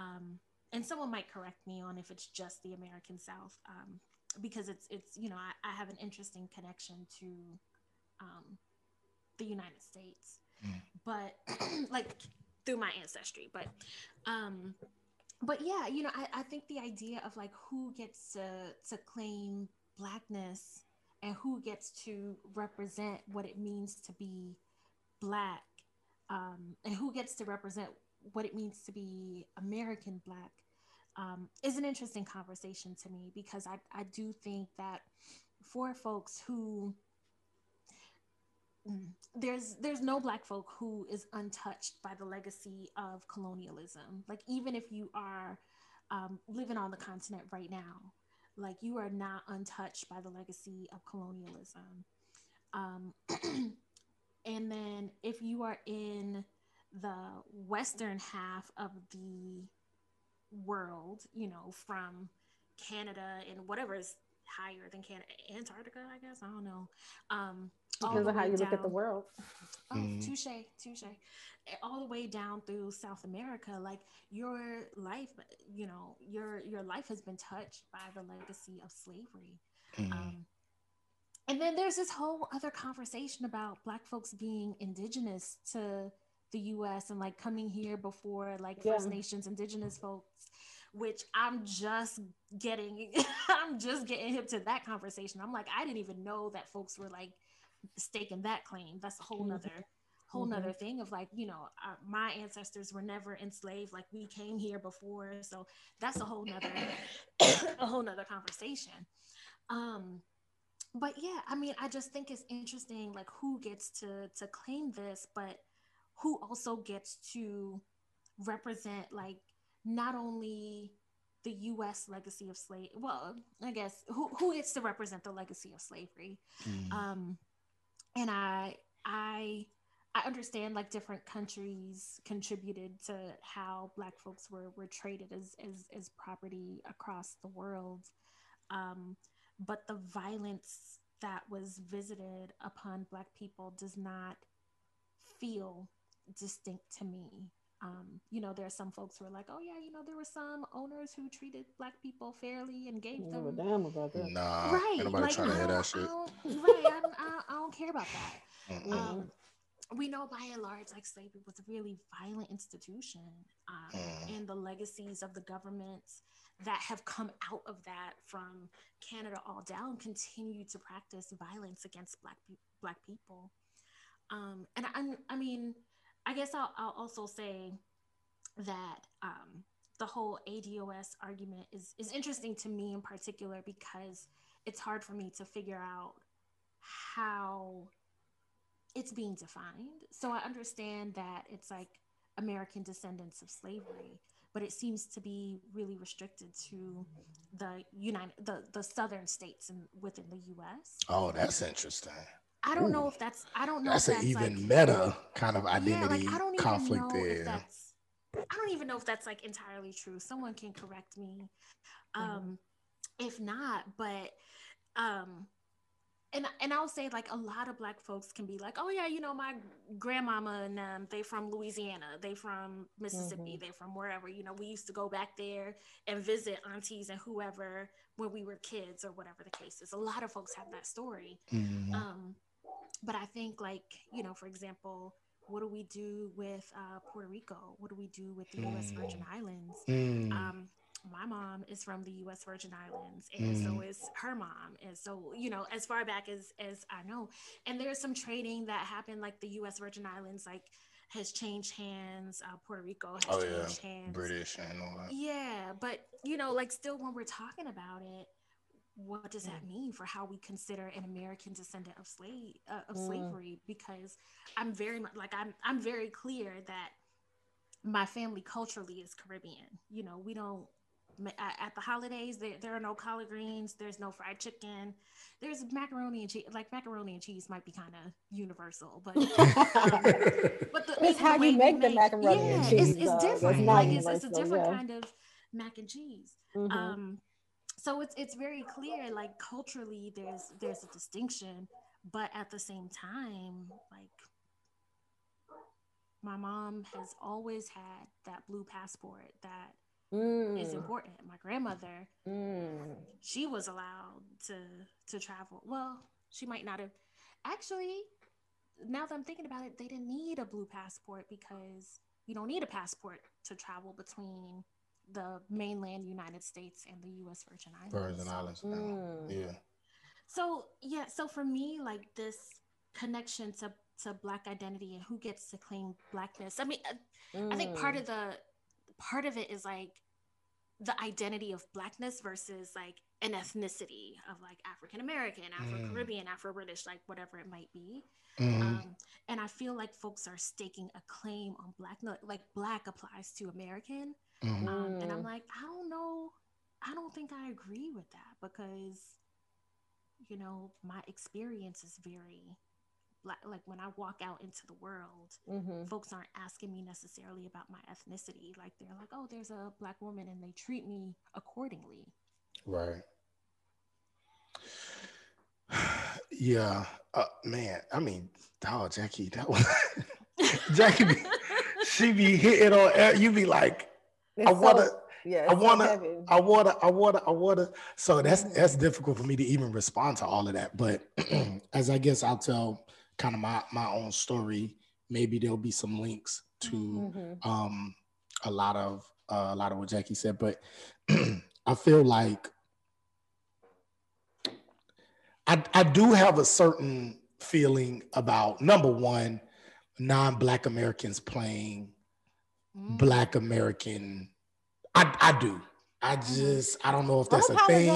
Um, and someone might correct me on if it's just the American South, um, because it's it's you know I, I have an interesting connection to um, the United States, Mm. but like through my ancestry, but um, but yeah, you know, I, I think the idea of like who gets to to claim blackness and who gets to represent what it means to be black, um, and who gets to represent what it means to be American black, um, is an interesting conversation to me because I, I do think that for folks who. There's there's no black folk who is untouched by the legacy of colonialism. Like even if you are um, living on the continent right now like you are not untouched by the legacy of colonialism. Um, and then if you are in the western half of the world you know from canada and whatever is higher than canada antarctica i guess i don't know um, Depends the on how way you look at the world. Oh, Mm. touche, touche. All the way down through South America, like your life, you know, your your life has been touched by the legacy of slavery. Mm. Um, and then there's this whole other conversation about Black folks being indigenous to the U.S. and like coming here before like First Nations, indigenous folks, which I'm just getting, I'm just getting hip to that conversation. I'm like, I didn't even know that folks were like staking that claim. That's a whole Mhm. nother whole Mhm. nother thing of like you know uh, my ancestors were never enslaved like we came here before so that's a whole nother a whole nother conversation um but yeah i mean i just think it's interesting like who gets to to claim this but who also gets to represent like not only the us legacy of slave well i guess who, who gets to represent the legacy of slavery Mm. um and i i i understand like different countries contributed to how black folks were were traded as as, as property across the world. Um but the violence that was visited upon black people does not feel distinct to me um, you know, there are some folks who are like, oh yeah, you know, there were some owners who treated black people fairly and gave them a damn about that. Nah, right. ain't nobody like, trying to I hear that don't- shit. I don't, right. I, don't- I, I don't care about that. Um, we know by and large, like slavery was a really violent institution, um, Mm. and the legacies of the governments that have come out of that from Canada all down continue to practice violence against black pe- black people. Um, and I, I mean, I guess I'll, I'll also say that um, the whole ADOS argument is is interesting to me in particular because it's hard for me to figure out how it's being defined. So I understand that it's like American descendants of slavery, but it seems to be really restricted to the United the the southern states and within the US. Oh, that's interesting. I don't know if that's I don't know That's if an even like, meta kind of identity yeah, like, I don't conflict even know if there. that's I don't even know if that's like entirely true. Someone can correct me. Mhm. Um if not, but um and and I'll say like a lot of black folks can be like, oh yeah, you know, my grandmama and um, they from Louisiana, they from Mississippi, Mhm. they from wherever. You know, we used to go back there and visit aunties and whoever when we were kids or whatever the case is. A lot of folks have that story. Mhm. Um, but I think, like, you know, for example, what do we do with uh, Puerto Rico? What do we do with the U.S. Virgin Islands? Mm. Um, my mom is from the U.S. Virgin Islands, and so Mm. is her mom. And so, you know, as far back as as I know, and there's some trading that happened, like the U.S. Virgin Islands, like has changed hands. Uh, Puerto Rico has Oh, yeah. changed hands. British and all that. Yeah, but you know, like still when we're talking about it, what does that mean for how we consider an American descendant of slave uh, of Mm. slavery? Because I'm very much like I'm I'm very clear that my family culturally is Caribbean. You know, we don't at the holidays there, there are no collard greens there's no fried chicken there's macaroni and cheese like macaroni and cheese might be kind of universal but um, but the, even how you we make the macaroni and cheese, It's, it's different. not Like it's, it's a different yeah. kind of mac and cheese. Mhm. Um, so it's it's very clear, like culturally, there's there's a distinction, but at the same time, like my mom has always had that blue passport that is Mm, important. My grandmother, mm. she was allowed to to travel. Well, she might not have. Actually, now that I'm thinking about it, they didn't need a blue passport because you don't need a passport to travel between the mainland United States and the U.S. Virgin Islands. Virgin Islands. Mm. Yeah. So yeah, so for me, like this connection to to Black identity and who gets to claim Blackness. I mean, uh, I think part Mm. of the part of it is like the identity of blackness versus like an ethnicity of like African American, Afro Caribbean, Afro British, like whatever it might be. Mhm. Um, and I feel like folks are staking a claim on black, like black applies to American. Mhm. Um, and I'm Mm. like, I don't know, I don't think I agree with that because, you know, my experience is very black. Like when I walk out into the world, Mhm. folks aren't asking me necessarily about my ethnicity. Like they're like, oh, there's a black woman, and they treat me accordingly. Right. Yeah, uh, man. I mean, oh, Jackie, that was Jackie. Be, she be hitting on. air, You be like, It's I wanna, so- yeah, I so wanna, heavy. I wanna, I wanna, I wanna. So that's that's difficult for me to even respond to all of that. But as I guess I'll tell kind of my my own story. Maybe there'll be some links to Mhm. um a lot of uh, a lot of what Jackie said, but I feel like I I do have a certain feeling about number one, non-black Americans playing Mm. black American. I I do. I just I don't know if that's a thing.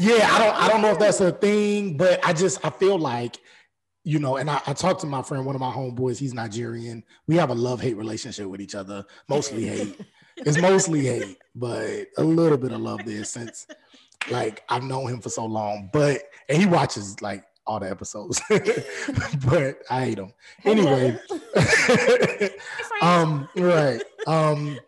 Yeah, I don't I don't know if that's a thing, but I just I feel like you know, and I, I talked to my friend, one of my homeboys, he's Nigerian. We have a love-hate relationship with each other, mostly hate. It's mostly hate, but a little bit of love there since like I've known him for so long. But and he watches like all the episodes, but I hate them Anyway, um, right. Um,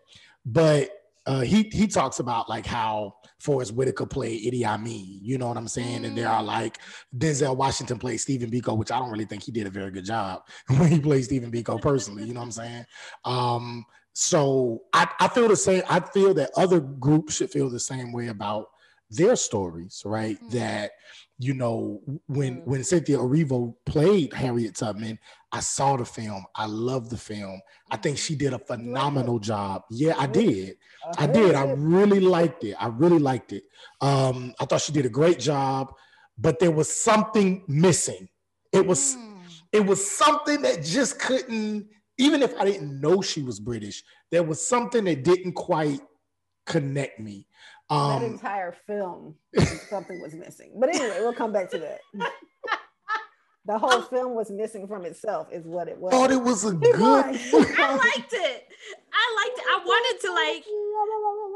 but uh, he he talks about like how Forest Whitaker played Idi Amin. You know what I'm saying? And there are like Denzel Washington played Stephen Biko, which I don't really think he did a very good job when he played Stephen Biko personally. You know what I'm saying? Um, so I, I feel the same. I feel that other groups should feel the same way about their stories, right? Mhm. That you know when Mm. when Cynthia Erivo played Harriet Tubman, I saw the film. I love the film. I think she did a phenomenal job. Yeah, I did. I did. I really liked it. I really liked it. Um, I thought she did a great job, but there was something missing. It was Mm. it was something that just couldn't, even if I didn't know she was British, there was something that didn't quite connect me. That Um, entire film, something was missing. But anyway, we'll come back to that. The whole film was missing from itself, is what it was. thought it was a good. I liked it. I liked it. I wanted to like.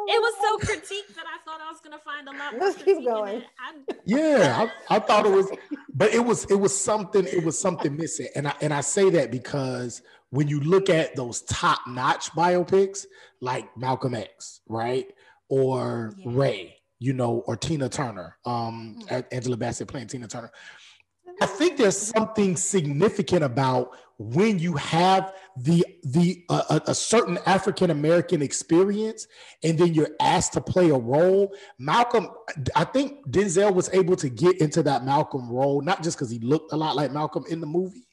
It was so critique that I thought I was gonna find a lot more Let's keep going. I, Yeah, I, I thought it was, but it was it was something. It was something missing, and I and I say that because when you look at those top notch biopics like Malcolm X, right, or Yeah. Ray, you know, or Tina Turner, um, A- Angela Bassett playing Tina Turner. I think there's something significant about when you have the the uh, a, a certain African American experience, and then you're asked to play a role. Malcolm, I think Denzel was able to get into that Malcolm role, not just because he looked a lot like Malcolm in the movie,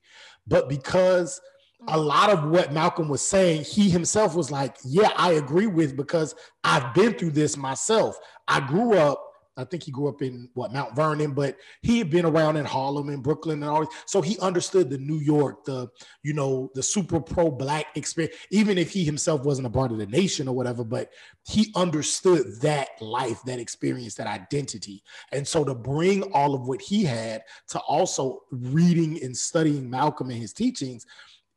but because a lot of what Malcolm was saying, he himself was like, Yeah, I agree with because I've been through this myself. I grew up, I think he grew up in what Mount Vernon, but he had been around in Harlem and Brooklyn and all. So he understood the New York, the you know, the super pro black experience, even if he himself wasn't a part of the nation or whatever, but he understood that life, that experience, that identity. And so to bring all of what he had to also reading and studying Malcolm and his teachings,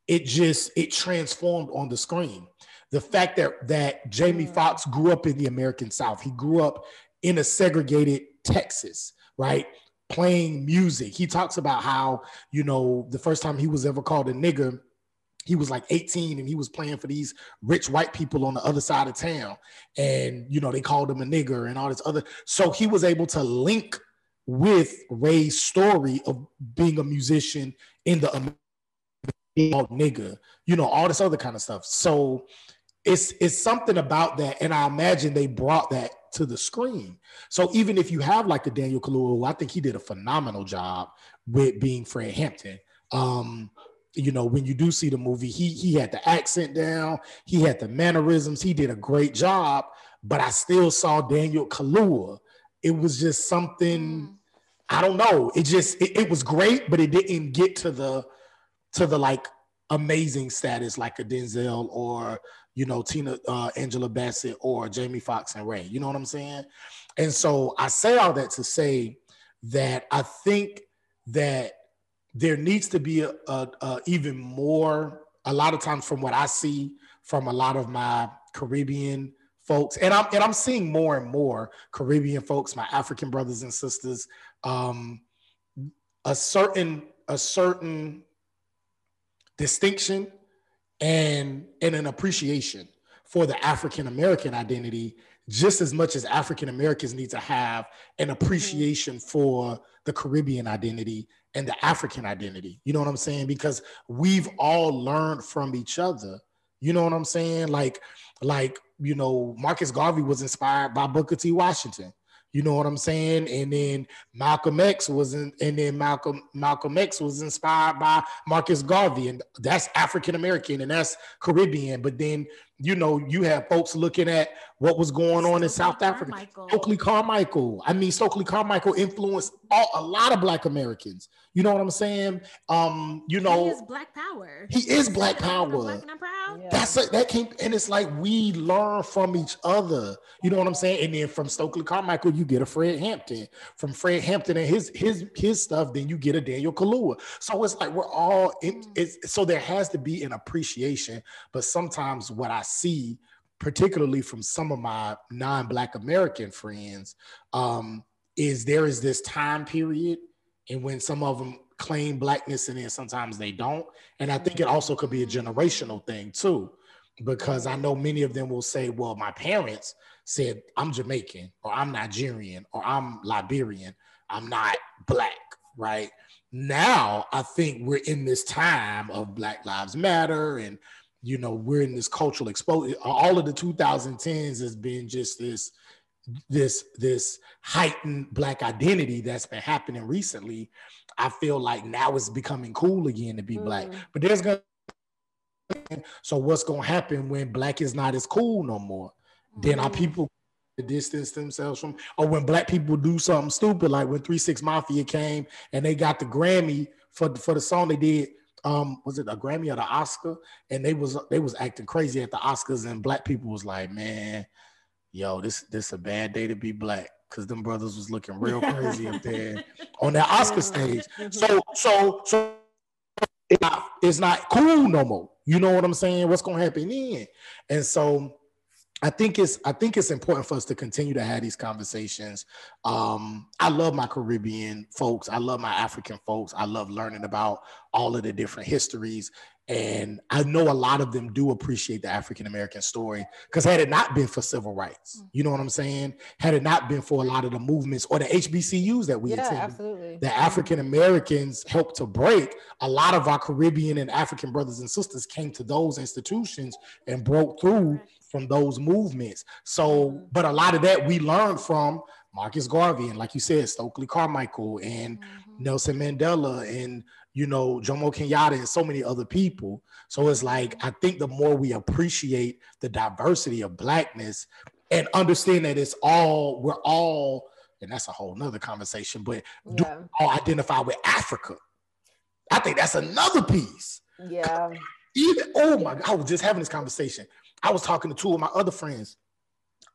it just it transformed on the screen. The fact that that Jamie Mm. Foxx grew up in the American South, he grew up in a segregated Texas, right? Playing music. He talks about how, you know, the first time he was ever called a nigger, he was like 18 and he was playing for these rich white people on the other side of town. And, you know, they called him a nigger and all this other. So he was able to link with Ray's story of being a musician in the called nigga, you know, all this other kind of stuff. So it's it's something about that, and I imagine they brought that to the screen. So even if you have like a Daniel Kaluuya, who I think he did a phenomenal job with being Fred Hampton. Um, you know, when you do see the movie, he he had the accent down, he had the mannerisms, he did a great job. But I still saw Daniel Kaluuya. It was just something. Mm. I don't know. It just it, it was great, but it didn't get to the to the like amazing status like a Denzel or you know Tina uh, Angela Bassett or Jamie Foxx and Ray. You know what I'm saying? And so I say all that to say that I think that there needs to be a, a, a even more. A lot of times, from what I see from a lot of my Caribbean folks, and I'm and I'm seeing more and more Caribbean folks, my African brothers and sisters, um, a certain a certain distinction and and an appreciation for the African American identity just as much as African Americans need to have an appreciation for the Caribbean identity and the African identity. You know what I'm saying? Because we've all learned from each other. You know what I'm saying? Like, like you know, Marcus Garvey was inspired by Booker T. Washington. You know what I'm saying? And then Malcolm X was in, and then Malcolm Malcolm X was inspired by Marcus Garvey, and that's African American and that's Caribbean. But then you know, you have folks looking at what was going on in South Africa. Carmichael. Stokely Carmichael. I mean, Stokely Carmichael influenced all, a lot of Black Americans. You know what I'm saying? Um, you know, he is Black Power. he is Black I'm Power. Black and I'm proud. Yeah. That's it. That came, and it's like we learn from each other. You know what I'm saying? And then from Stokely Carmichael, you get a Fred Hampton. From Fred Hampton and his his his stuff, then you get a Daniel Kaluuya. So it's like we're all. In, it's so there has to be an appreciation, but sometimes what I see, particularly from some of my non-Black American friends, um, is there is this time period, and when some of them claim blackness, and then sometimes they don't. And I think it mm-hmm. also could be a generational thing too, because I know many of them will say, well, my parents said I'm Jamaican or I'm Nigerian or I'm Liberian, I'm not black, right? Now I think we're in this time of Black Lives Matter and you know we're in this cultural exposure. All of the 2010s has been just this this this heightened black identity that's been happening recently i feel like now it's becoming cool again to be black Mm. but there's gonna so what's gonna happen when black is not as cool no more then our Mm. people distance themselves from or when black people do something stupid like when 3-6 mafia came and they got the grammy for for the song they did um was it a grammy or the oscar and they was they was acting crazy at the oscars and black people was like man yo this this a bad day to be black because them brothers was looking real crazy up there on that oscar stage Mhm. so so so it's not, it's not cool no more. You know what I'm saying? What's gonna happen then? And so I think it's I think it's important for us to continue to have these conversations. Um, I love my Caribbean folks. I love my African folks. I love learning about all of the different histories. And I know a lot of them do appreciate the African American story because had it not been for civil rights, you know what I'm saying? Had it not been for a lot of the movements or the HBCUs that we yeah, attended, absolutely. the African Americans helped to break. A lot of our Caribbean and African brothers and sisters came to those institutions and broke through from those movements. So, but a lot of that we learned from Marcus Garvey and, like you said, Stokely Carmichael and Mhm. Nelson Mandela and you know Jomo Kenyatta and so many other people. So it's like I think the more we appreciate the diversity of blackness and understand that it's all we're all, and that's a whole nother conversation, but do Yeah, all identify with Africa. I think that's another piece. yeah, Even oh my god, I was just having this conversation. I was talking to two of my other friends.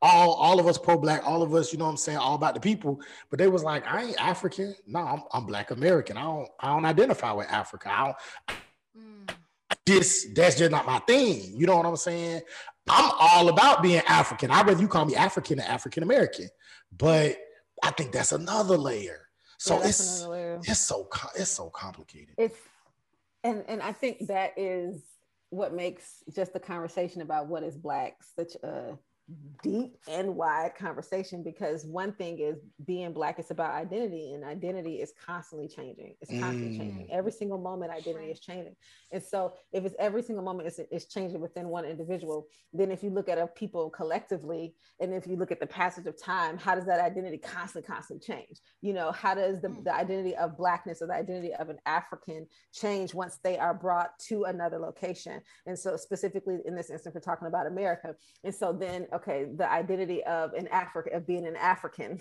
All, all of us pro-black, all of us, you know what I'm saying, all about the people. But they was like, I ain't African. No, I'm, I'm black American. I don't I don't identify with Africa. I don't Mm. just that's just not my thing. You know what I'm saying? I'm all about being African. I'd rather you call me African than African American. But I think that's another layer. So Yeah, it's layer. it's so it's so complicated. it's and and i think that is what makes just the conversation about what is black such a deep and wide conversation because one thing is being black is about identity and identity is constantly changing. It's constantly Mm. changing every single moment identity is changing. And so if it's every single moment it's, it's changing within one individual then if you look at a people collectively and if you look at the passage of time how does that identity constantly constantly change? You know how does the, Mm. the identity of blackness or the identity of an african change once they are brought to another location? And so specifically in this instance we're talking about america. And so then okay the identity of an african of being an african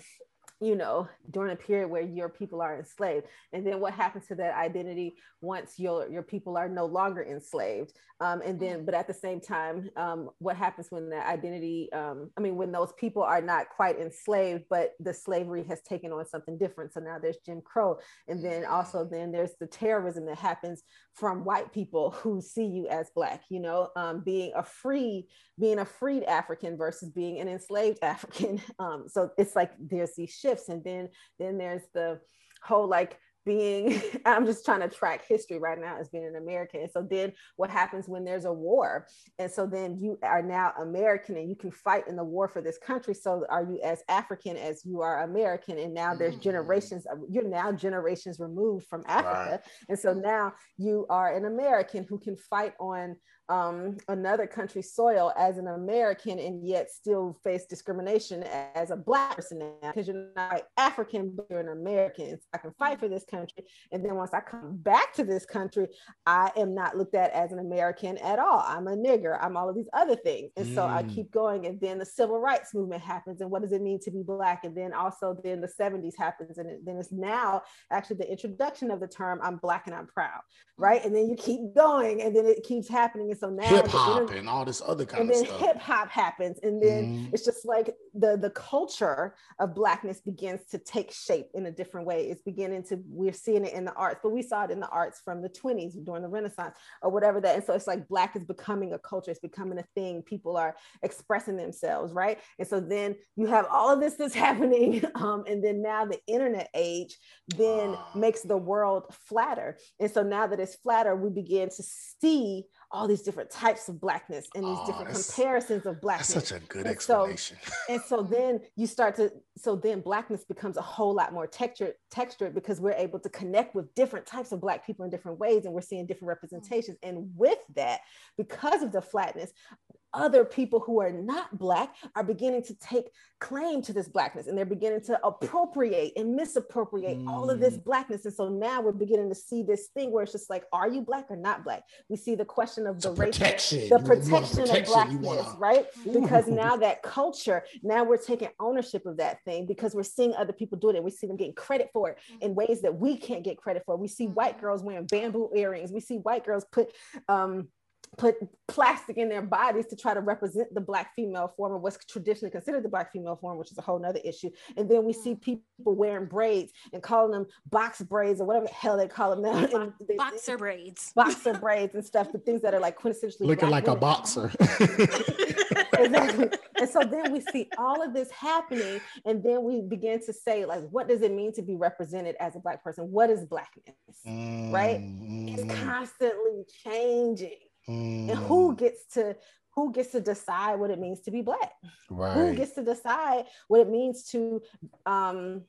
you know during a period where your people are enslaved. And then what happens to that identity once your your people are no longer enslaved? Um, and then but at the same time um, what happens when that identity um, i mean when those people are not quite enslaved but the slavery has taken on something different. So now there's jim crow. And then also then there's the terrorism that happens from white people who see you as black you know um, being a free being a freed african versus being an enslaved african. Um, so it's like there's these shifts and then then there's the whole like being i'm just trying to track history right now as being an american. And so then what happens when there's a war? And so then you are now american and you can fight in the war for this country. So are you as african as you are american? And now there's Mm. generations of, you're now generations removed from africa. Right. and so now you are an american who can fight on um, another country's soil as an American and yet still face discrimination as a black person now because you're not African, but you're an American. So I can fight for this country. And then once I come back to this country, I am not looked at as an American at all. I'm a nigger. I'm all of these other things. And so I Mm. keep going. And then the civil rights movement happens. And what does it mean to be black? And then also then the 70s happens. And then it's now actually the introduction of the term I'm black and I'm proud. Right. And then you keep going and then it keeps happening. And so now Hip hop and all this other kind of stuff. and then hip hop happens and then Mhm. it's just like the the culture of blackness begins to take shape in a different way. It's beginning to we're seeing it in the arts but we saw it in the arts from the 20s during the renaissance or whatever that and so it's like black is becoming a culture it's becoming a thing people are expressing themselves right? And so then you have all of this that's happening um, and then now the internet age then makes the world flatter. And so now that it's flatter we begin to see all these different types of blackness and these Oh, different comparisons of blackness. That's such a good And so- explanation. and so then you start to so then blackness becomes a whole lot more textured textured because we're able to connect with different types of black people in different ways and we're seeing different mm. representations and with that because of the flatness other people who are not black are beginning to take claim to this blackness and they're beginning to appropriate and misappropriate all of this mm. blackness and so now we're beginning to see this thing where it's just like are you black or not black we see the question of It's the race protection. the want protection of blackness, wanna- right? Mm. Because now that culture, now we're taking ownership of that thing because we're seeing other people do it and we see them getting credit for it mm. in ways that we can't get credit for. We see white girls wearing bamboo earrings. We see white girls put um put plastic in their bodies to try to represent the black female form or what's traditionally considered the black female form, which is a whole nother issue. And then we see people wearing braids and calling them box braids or whatever the hell they call them now. And they- Boxer braids. boxer braids and stuff, but things that are like quintessentially Looking black like a boxer. exactly. And so then we see all of this happening, and then we begin to say, like, what does it mean to be represented as a black person? What is blackness? Right? It's Mm, constantly changing. Mm, And who gets to who gets to decide what it means to be black? Who right? gets to decide what it means to um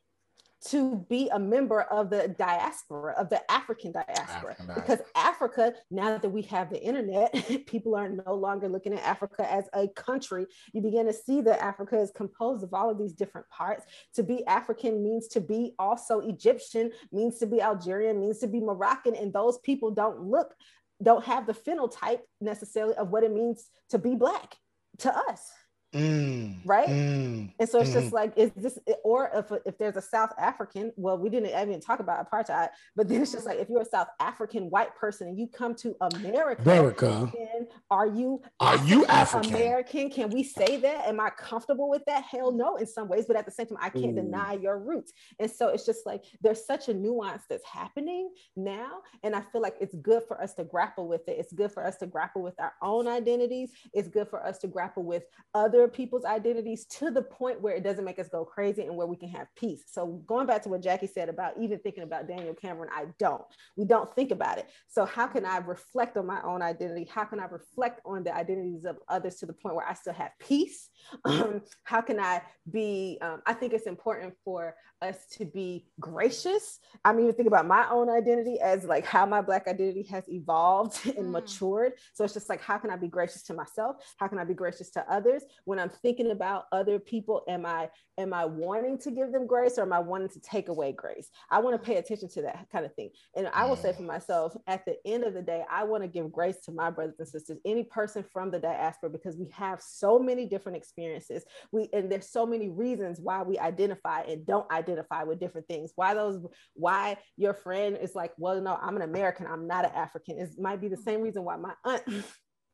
to be a member of the diaspora of the African diaspora? African because Africa now that we have the internet people are no longer looking at Africa as a country. You begin to see that Africa is composed of all of these different parts. To be African means to be also Egyptian means to be Algerian means to be Moroccan and those people don't look don't have the phenotype necessarily of what it means to be black to us Mm, right? mm, and so it's Mhm. just like, is this, or if, if there's a South African, well, we didn't even talk about apartheid, but then it's just like, if you're a South African white person and you come to America, America. then are you Are you African? American? Can we say that? Am I comfortable with that? Hell no, in some ways, but at the same time, I can't Ooh. deny your roots. And so it's just like there's such a nuance that's happening now. And I feel like it's good for us to grapple with it. It's good for us to grapple with our own identities. It's good for us to grapple with other people's identities to the point where it doesn't make us go crazy and where we can have peace. So going back to what Jackie said about even thinking about Daniel Cameron, I don't. We don't think about it. So how can I reflect on my own identity? How can I reflect on the identities of others to the point where I still have peace? Um, how can I be? Um, I think it's important for us to be gracious. I'm even thinking about my own identity as like how my black identity has evolved and Mm. matured. So it's just like how can I be gracious to myself? How can I be gracious to others? When I'm thinking about other people, am I am I wanting to give them grace or am I wanting to take away grace? I want to pay attention to that kind of thing. And I will say mm. for myself, at the end of the day, I want to give grace to my brothers and sisters, any person from the diaspora, because we have so many different experiences. We and there's so many reasons why we identify and don't identify with different things. Why those why your friend is like, well, no, I'm an American, I'm not an African. It might be the mm. same reason why my aunt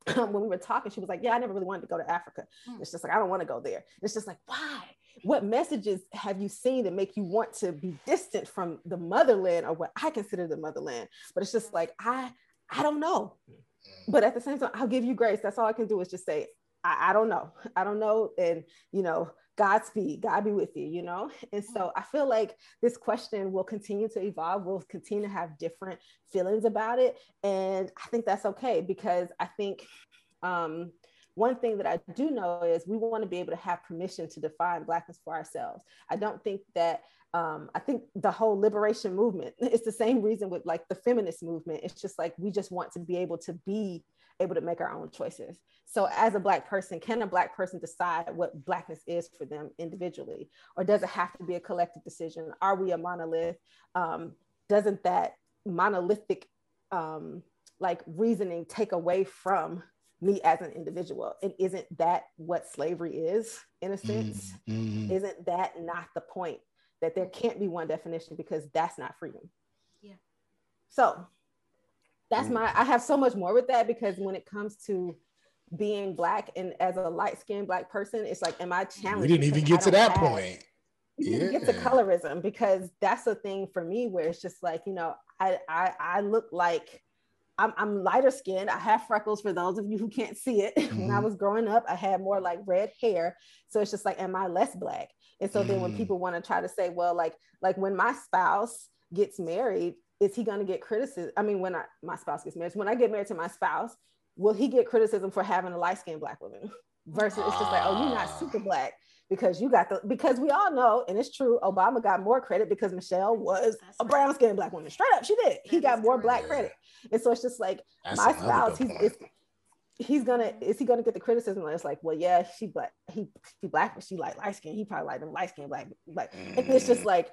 when we were talking, she was like, Yeah, I never really wanted to go to Africa. Mm. It's just like, I don't want to go there. It's just like, why? What messages have you seen that make you want to be distant from the motherland or what I consider the motherland? But it's just like, I I don't know. But at the same time, I'll give you grace. That's all I can do is just say, I, I don't know. I don't know. And you know, Godspeed, God be with you, you know? And so I feel like this question will continue to evolve. We'll continue to have different feelings about it. And I think that's okay because I think um, one thing that I do know is we want to be able to have permission to define Blackness for ourselves. I don't think that um, I think the whole liberation movement, it's the same reason with like the feminist movement. It's just like we just want to be able to be able to make our own choices. So, as a Black person, can a Black person decide what Blackness is for them individually? Or does it have to be a collective decision? Are we a monolith? Um, doesn't that monolithic um, like reasoning take away from me as an individual? And isn't that what slavery is in a sense? Mm-hmm. Isn't that not the point? That there can't be one definition because that's not freedom. Yeah. So that's my i have so much more with that because when it comes to being black and as a light-skinned black person it's like am i challenged We didn't even get to that have- point. you didn't get to colorism because that's a thing for me where it's just like you know i i, I look like I'm, I'm lighter skinned. I have freckles for those of you who can't see it. when I Mhm. was growing up, I had more like red hair. So it's just like, am I less black? And so then when Mm. people want to try to say, well, like, like when my spouse gets married, is he going to get criticism? I mean, when I, my spouse gets married, when I get married to my spouse, will he get criticism for having a light skinned black woman? Versus it's just like, oh, you're Ah. not super black because you got the because we all know, and it's true, Obama got more credit because Michelle was That's a brown skinned black woman. Straight up, she did. He got more correct. black credit. And so it's just like That's my spouse, he's he's gonna is he gonna get the criticism? It's like, well, yeah, she black, he she black, but she like light skin. He probably like them light skin black, like, and it's just Mm. like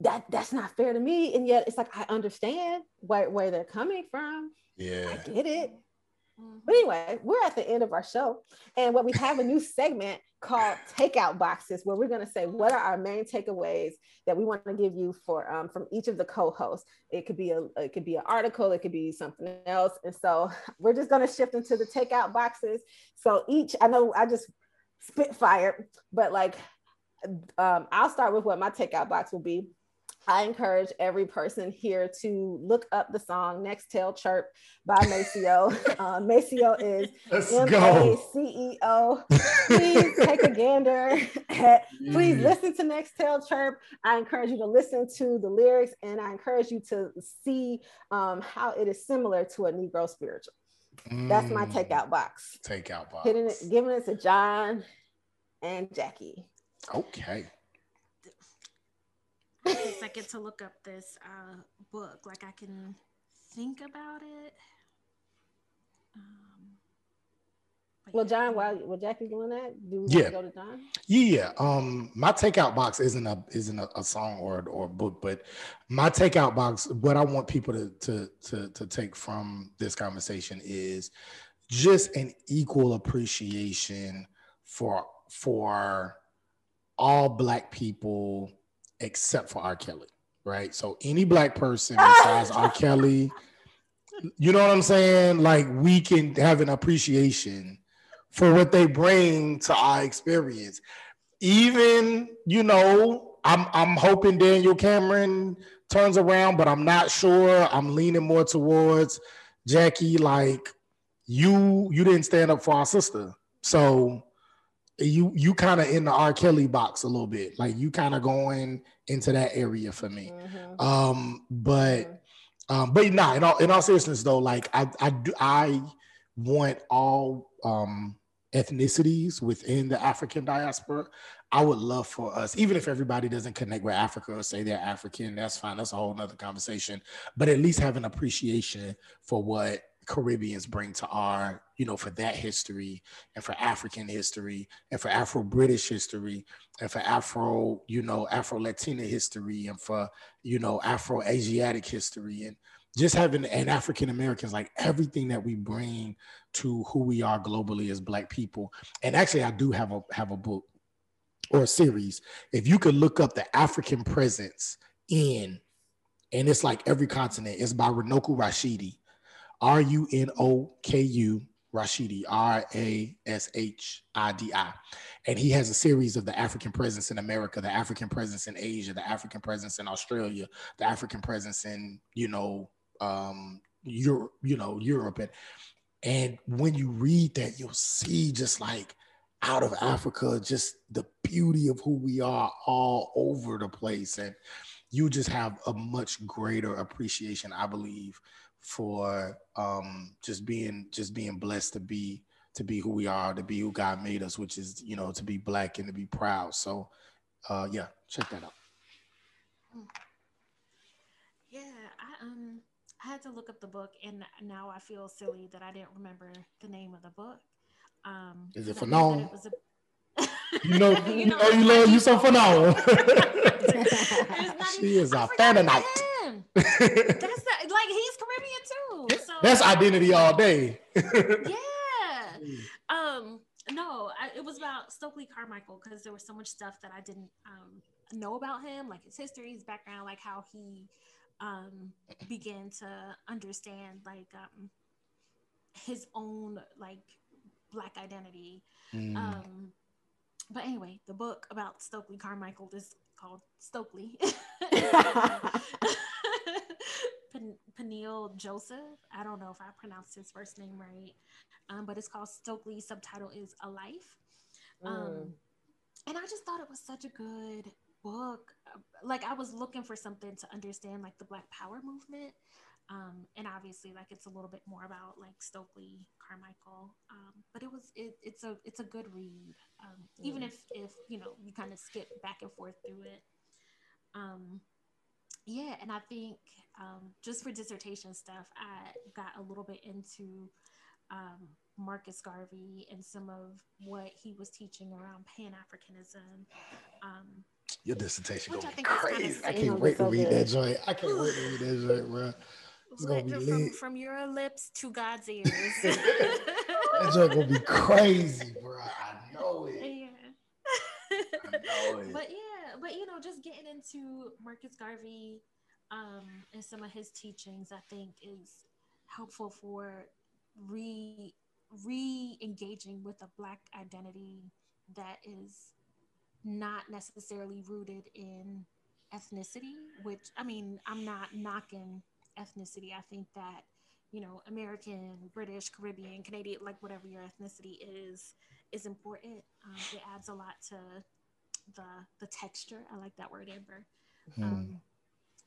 that. That's not fair to me. And yet, it's like I understand where where they're coming from. yeah. I get it. Mhm. But anyway, we're at the end of our show, and what we have a new segment called Takeout Boxes, where we're going to say what are our main takeaways that we want to give you for um, from each of the co-hosts. It could be a it could be an article, it could be something else, and so we're just going to shift into the takeout boxes. So each, I know I just spitfired, but like um, I'll start with what my takeout box will be. I encourage every person here to look up the song Nextel Chirp by Maceo. uh, Maceo is Let's M A go. C E O. Please take a gander. Please listen to Nextel Chirp. I encourage you to listen to the lyrics and I encourage you to see um, how it is similar to a Negro spiritual. That's my Mm, takeout box. Takeout box. Hitting it, giving it to John and Jackie. Okay. I get to look up this uh, book. Like I can think about it. Um, Well, John, I while mean, while Jackie's doing that, do we Yeah. go to John? Yeah, um, my takeout box isn't a isn't a, a song or or a book, but my takeout box, what I want people to to to to take from this conversation is just an equal appreciation for for all black people except for R. Kelly, right? So any black person besides R. Kelly, you know what I'm saying? Like we can have an appreciation for what they bring to our experience. Even, you know, I'm I'm hoping Daniel Cameron turns around, but I'm not sure. I'm leaning more towards Jackie. Like you, you didn't stand up for our sister, so you you kind of in the R. Kelly box a little bit. Like you kind of going into that area for me. Mhm. Um, but Mhm. um, but nah, in all in all seriousness though, like I I do I want all um ethnicities within the African diaspora. I would love for us, even if everybody doesn't connect with Africa or say they're African, that's fine. That's a whole nother conversation. But at least have an appreciation for what Caribbeans bring to our, you know, for that history and for African history and for Afro British history and for Afro, you know, Afro Latina history and for you know, Afro Asiatic history and just having an African Americans, like everything that we bring to who we are globally as Black people. And actually, I do have a have a book or a series. If you could look up the African presence in, and it's like every continent. It's by Runoko Rashidi, R U N O K U Rashidi, R A S H I D I. And he has a series of the African presence in America, the African presence in Asia, the African presence in Australia, the African presence in, you know, um, Europe, you know, Europe. And, and when you read that, you'll see just like out of Africa, just the beauty of who we are all over the place. And you just have a much greater appreciation, I believe, for um, just being just being blessed to be to be who we are, to be who God made us, which is you know to be black and to be proud. So, uh, yeah, check that out. Yeah, I um I had to look up the book, and now I feel silly that I didn't remember the name of the book. Um, Is it 'cause I knew that Fanon? it was a- You know, you, You know, know, you love you some phenomenal. She even- is I a forgot about Him. That's the, like he's Caribbean too. So That's identity all day. yeah. Um, no, I, it was about Stokely Carmichael because there was so much stuff that I didn't um, know about him, like his history, his background, like how he um, began to understand like um, his own like black identity. Mm. Um, but anyway, the book about Stokely Carmichael is called Stokely. Pen- Peniel Joseph. I don't know if I pronounced his first name right, um, but it's called Stokely. Subtitle is A Life. Um, Mm. and I just thought it was such a good book. Like I was looking for something to understand like the Black Power movement. Um, and obviously like it's a little bit more about like Stokely Carmichael. Um, but it was it, it's a it's a good read. Um, even Mm. if if you know you kind of skip back and forth through it. Um, yeah, and I think um, just for dissertation stuff, I got a little bit into um, Marcus Garvey and some of what he was teaching around Pan Africanism. Um, Your dissertation Which gonna be think kinda crazy. I can't wait to so read good. that joint. I can't wait to read that joint, bro. It's gonna be from, from your lips to God's ears. That joint gonna be crazy, bro. I know it. yeah. I know it. but yeah, but you know, just getting into Marcus Garvey um, and some of his teachings, I think is helpful for re re-engaging with a black identity that is not necessarily rooted in ethnicity which i mean i'm not knocking ethnicity. I think that you know american british caribbean canadian like whatever your ethnicity is is important. Um, it adds a lot to the the texture i like that word amber um,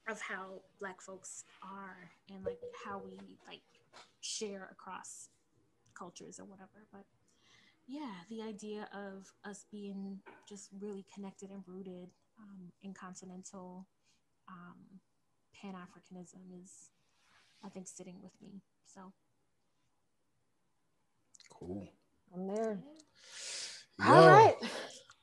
of how black folks are and like how we like share across cultures or whatever but yeah the idea of us being just really connected and rooted um, in continental um, pan-africanism is i think sitting with me so Cool. I'm there. Yo, All right.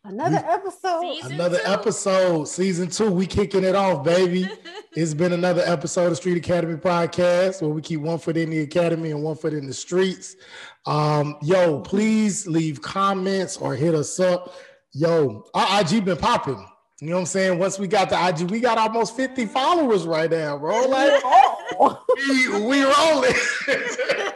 Another We- episode. Season Another two. episode, season two. We kicking it off, baby. It's been another episode of Street Academy Podcast where we keep one foot in the academy and one foot in the streets. Um, yo, please leave comments or hit us up. Yo, our IG been popping. You know what I'm saying? Once we got the IG, we got almost 50 followers right now, bro. Like, oh. we, we rolling.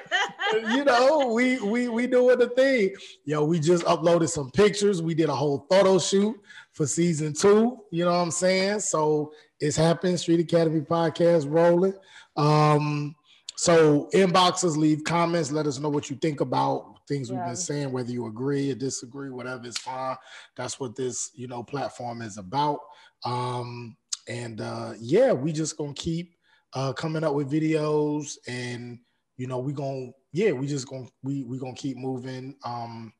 you know, we we we doing the thing. Yo, we just uploaded some pictures. We did a whole photo shoot for season two. You know what I'm saying? So it's happening. Street Academy podcast rolling. Um, so inboxes, leave comments, let us know what you think about things we've been saying, whether you agree or disagree, whatever is fine. That's what this, you know, platform is about. Um, and uh yeah, we just gonna keep uh coming up with videos and you know, we gonna yeah, we just gonna we we gonna keep moving. Um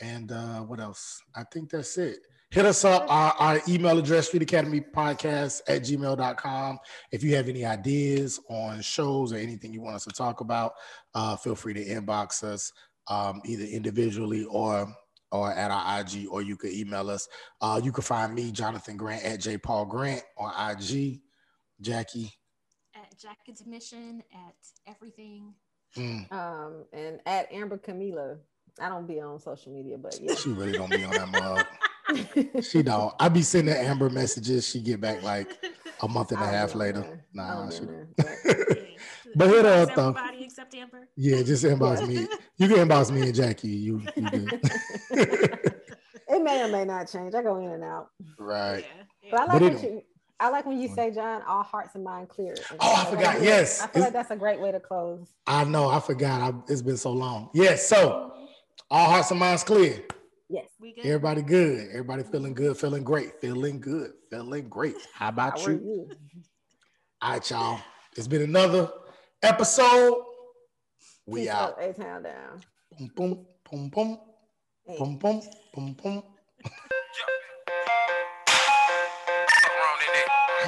and uh what else? I think that's it. Hit us up. Our, our email address, Street Academy Podcast at gmail.com. If you have any ideas on shows or anything you want us to talk about, uh, feel free to inbox us um, either individually or or at our IG, or you could email us. Uh, you can find me, Jonathan Grant, at J Paul Grant on IG. Jackie. at jacket's mission at everything mm, Um, and at Amber Camila. I don't be on social media, but yeah. she really don't be on that mug. She don't. I be sending Amber messages. She get back like a month and a half later. there. I Nah, don't she don't. there, but- But hit her up, though. except amber Yeah, just inbox me. You can inbox me and Jackie. You, you good. it may or may not change. I go in and out. right. yeah, But I like But when it- you I like when you mm. say, John, all hearts and mind clear. Oh, I forgot. Yes. I feel like that's a great way to close. I know. I forgot. I, it's been so long. Yes. So all hearts and minds clear. Yes. We good? Everybody good. Everybody feeling good, feeling great, feeling good, feeling great. How about How you? you? All right, y'all. It's been another episode. We Peace out. A town down. Boom, boom, boom, boom, Hey. boom, boom, boom, boom.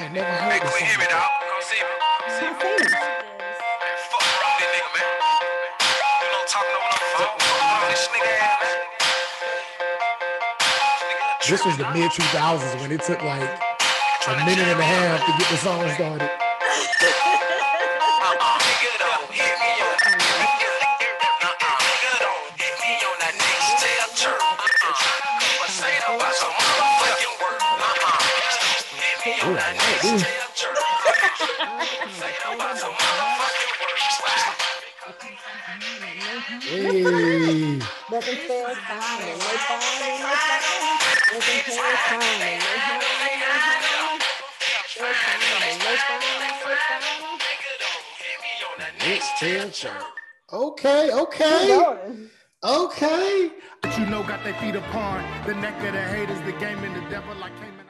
ain't never heard this song. dog. Come see me. Come see me. Come see me. Man, fuck wrong nigga, man. You over the phone. Fuck this nigga ass, man. This was the mid 2000s when it took like a minute and a half to get the song started. Hey, Doesn't fail time and no time and no time. Doesn't fail time and no time and no time. Fail time and no time and no time. next tail chart. Okay, okay, okay. But you know, got their feet apart. The neck of the haters, the game and the devil like came in.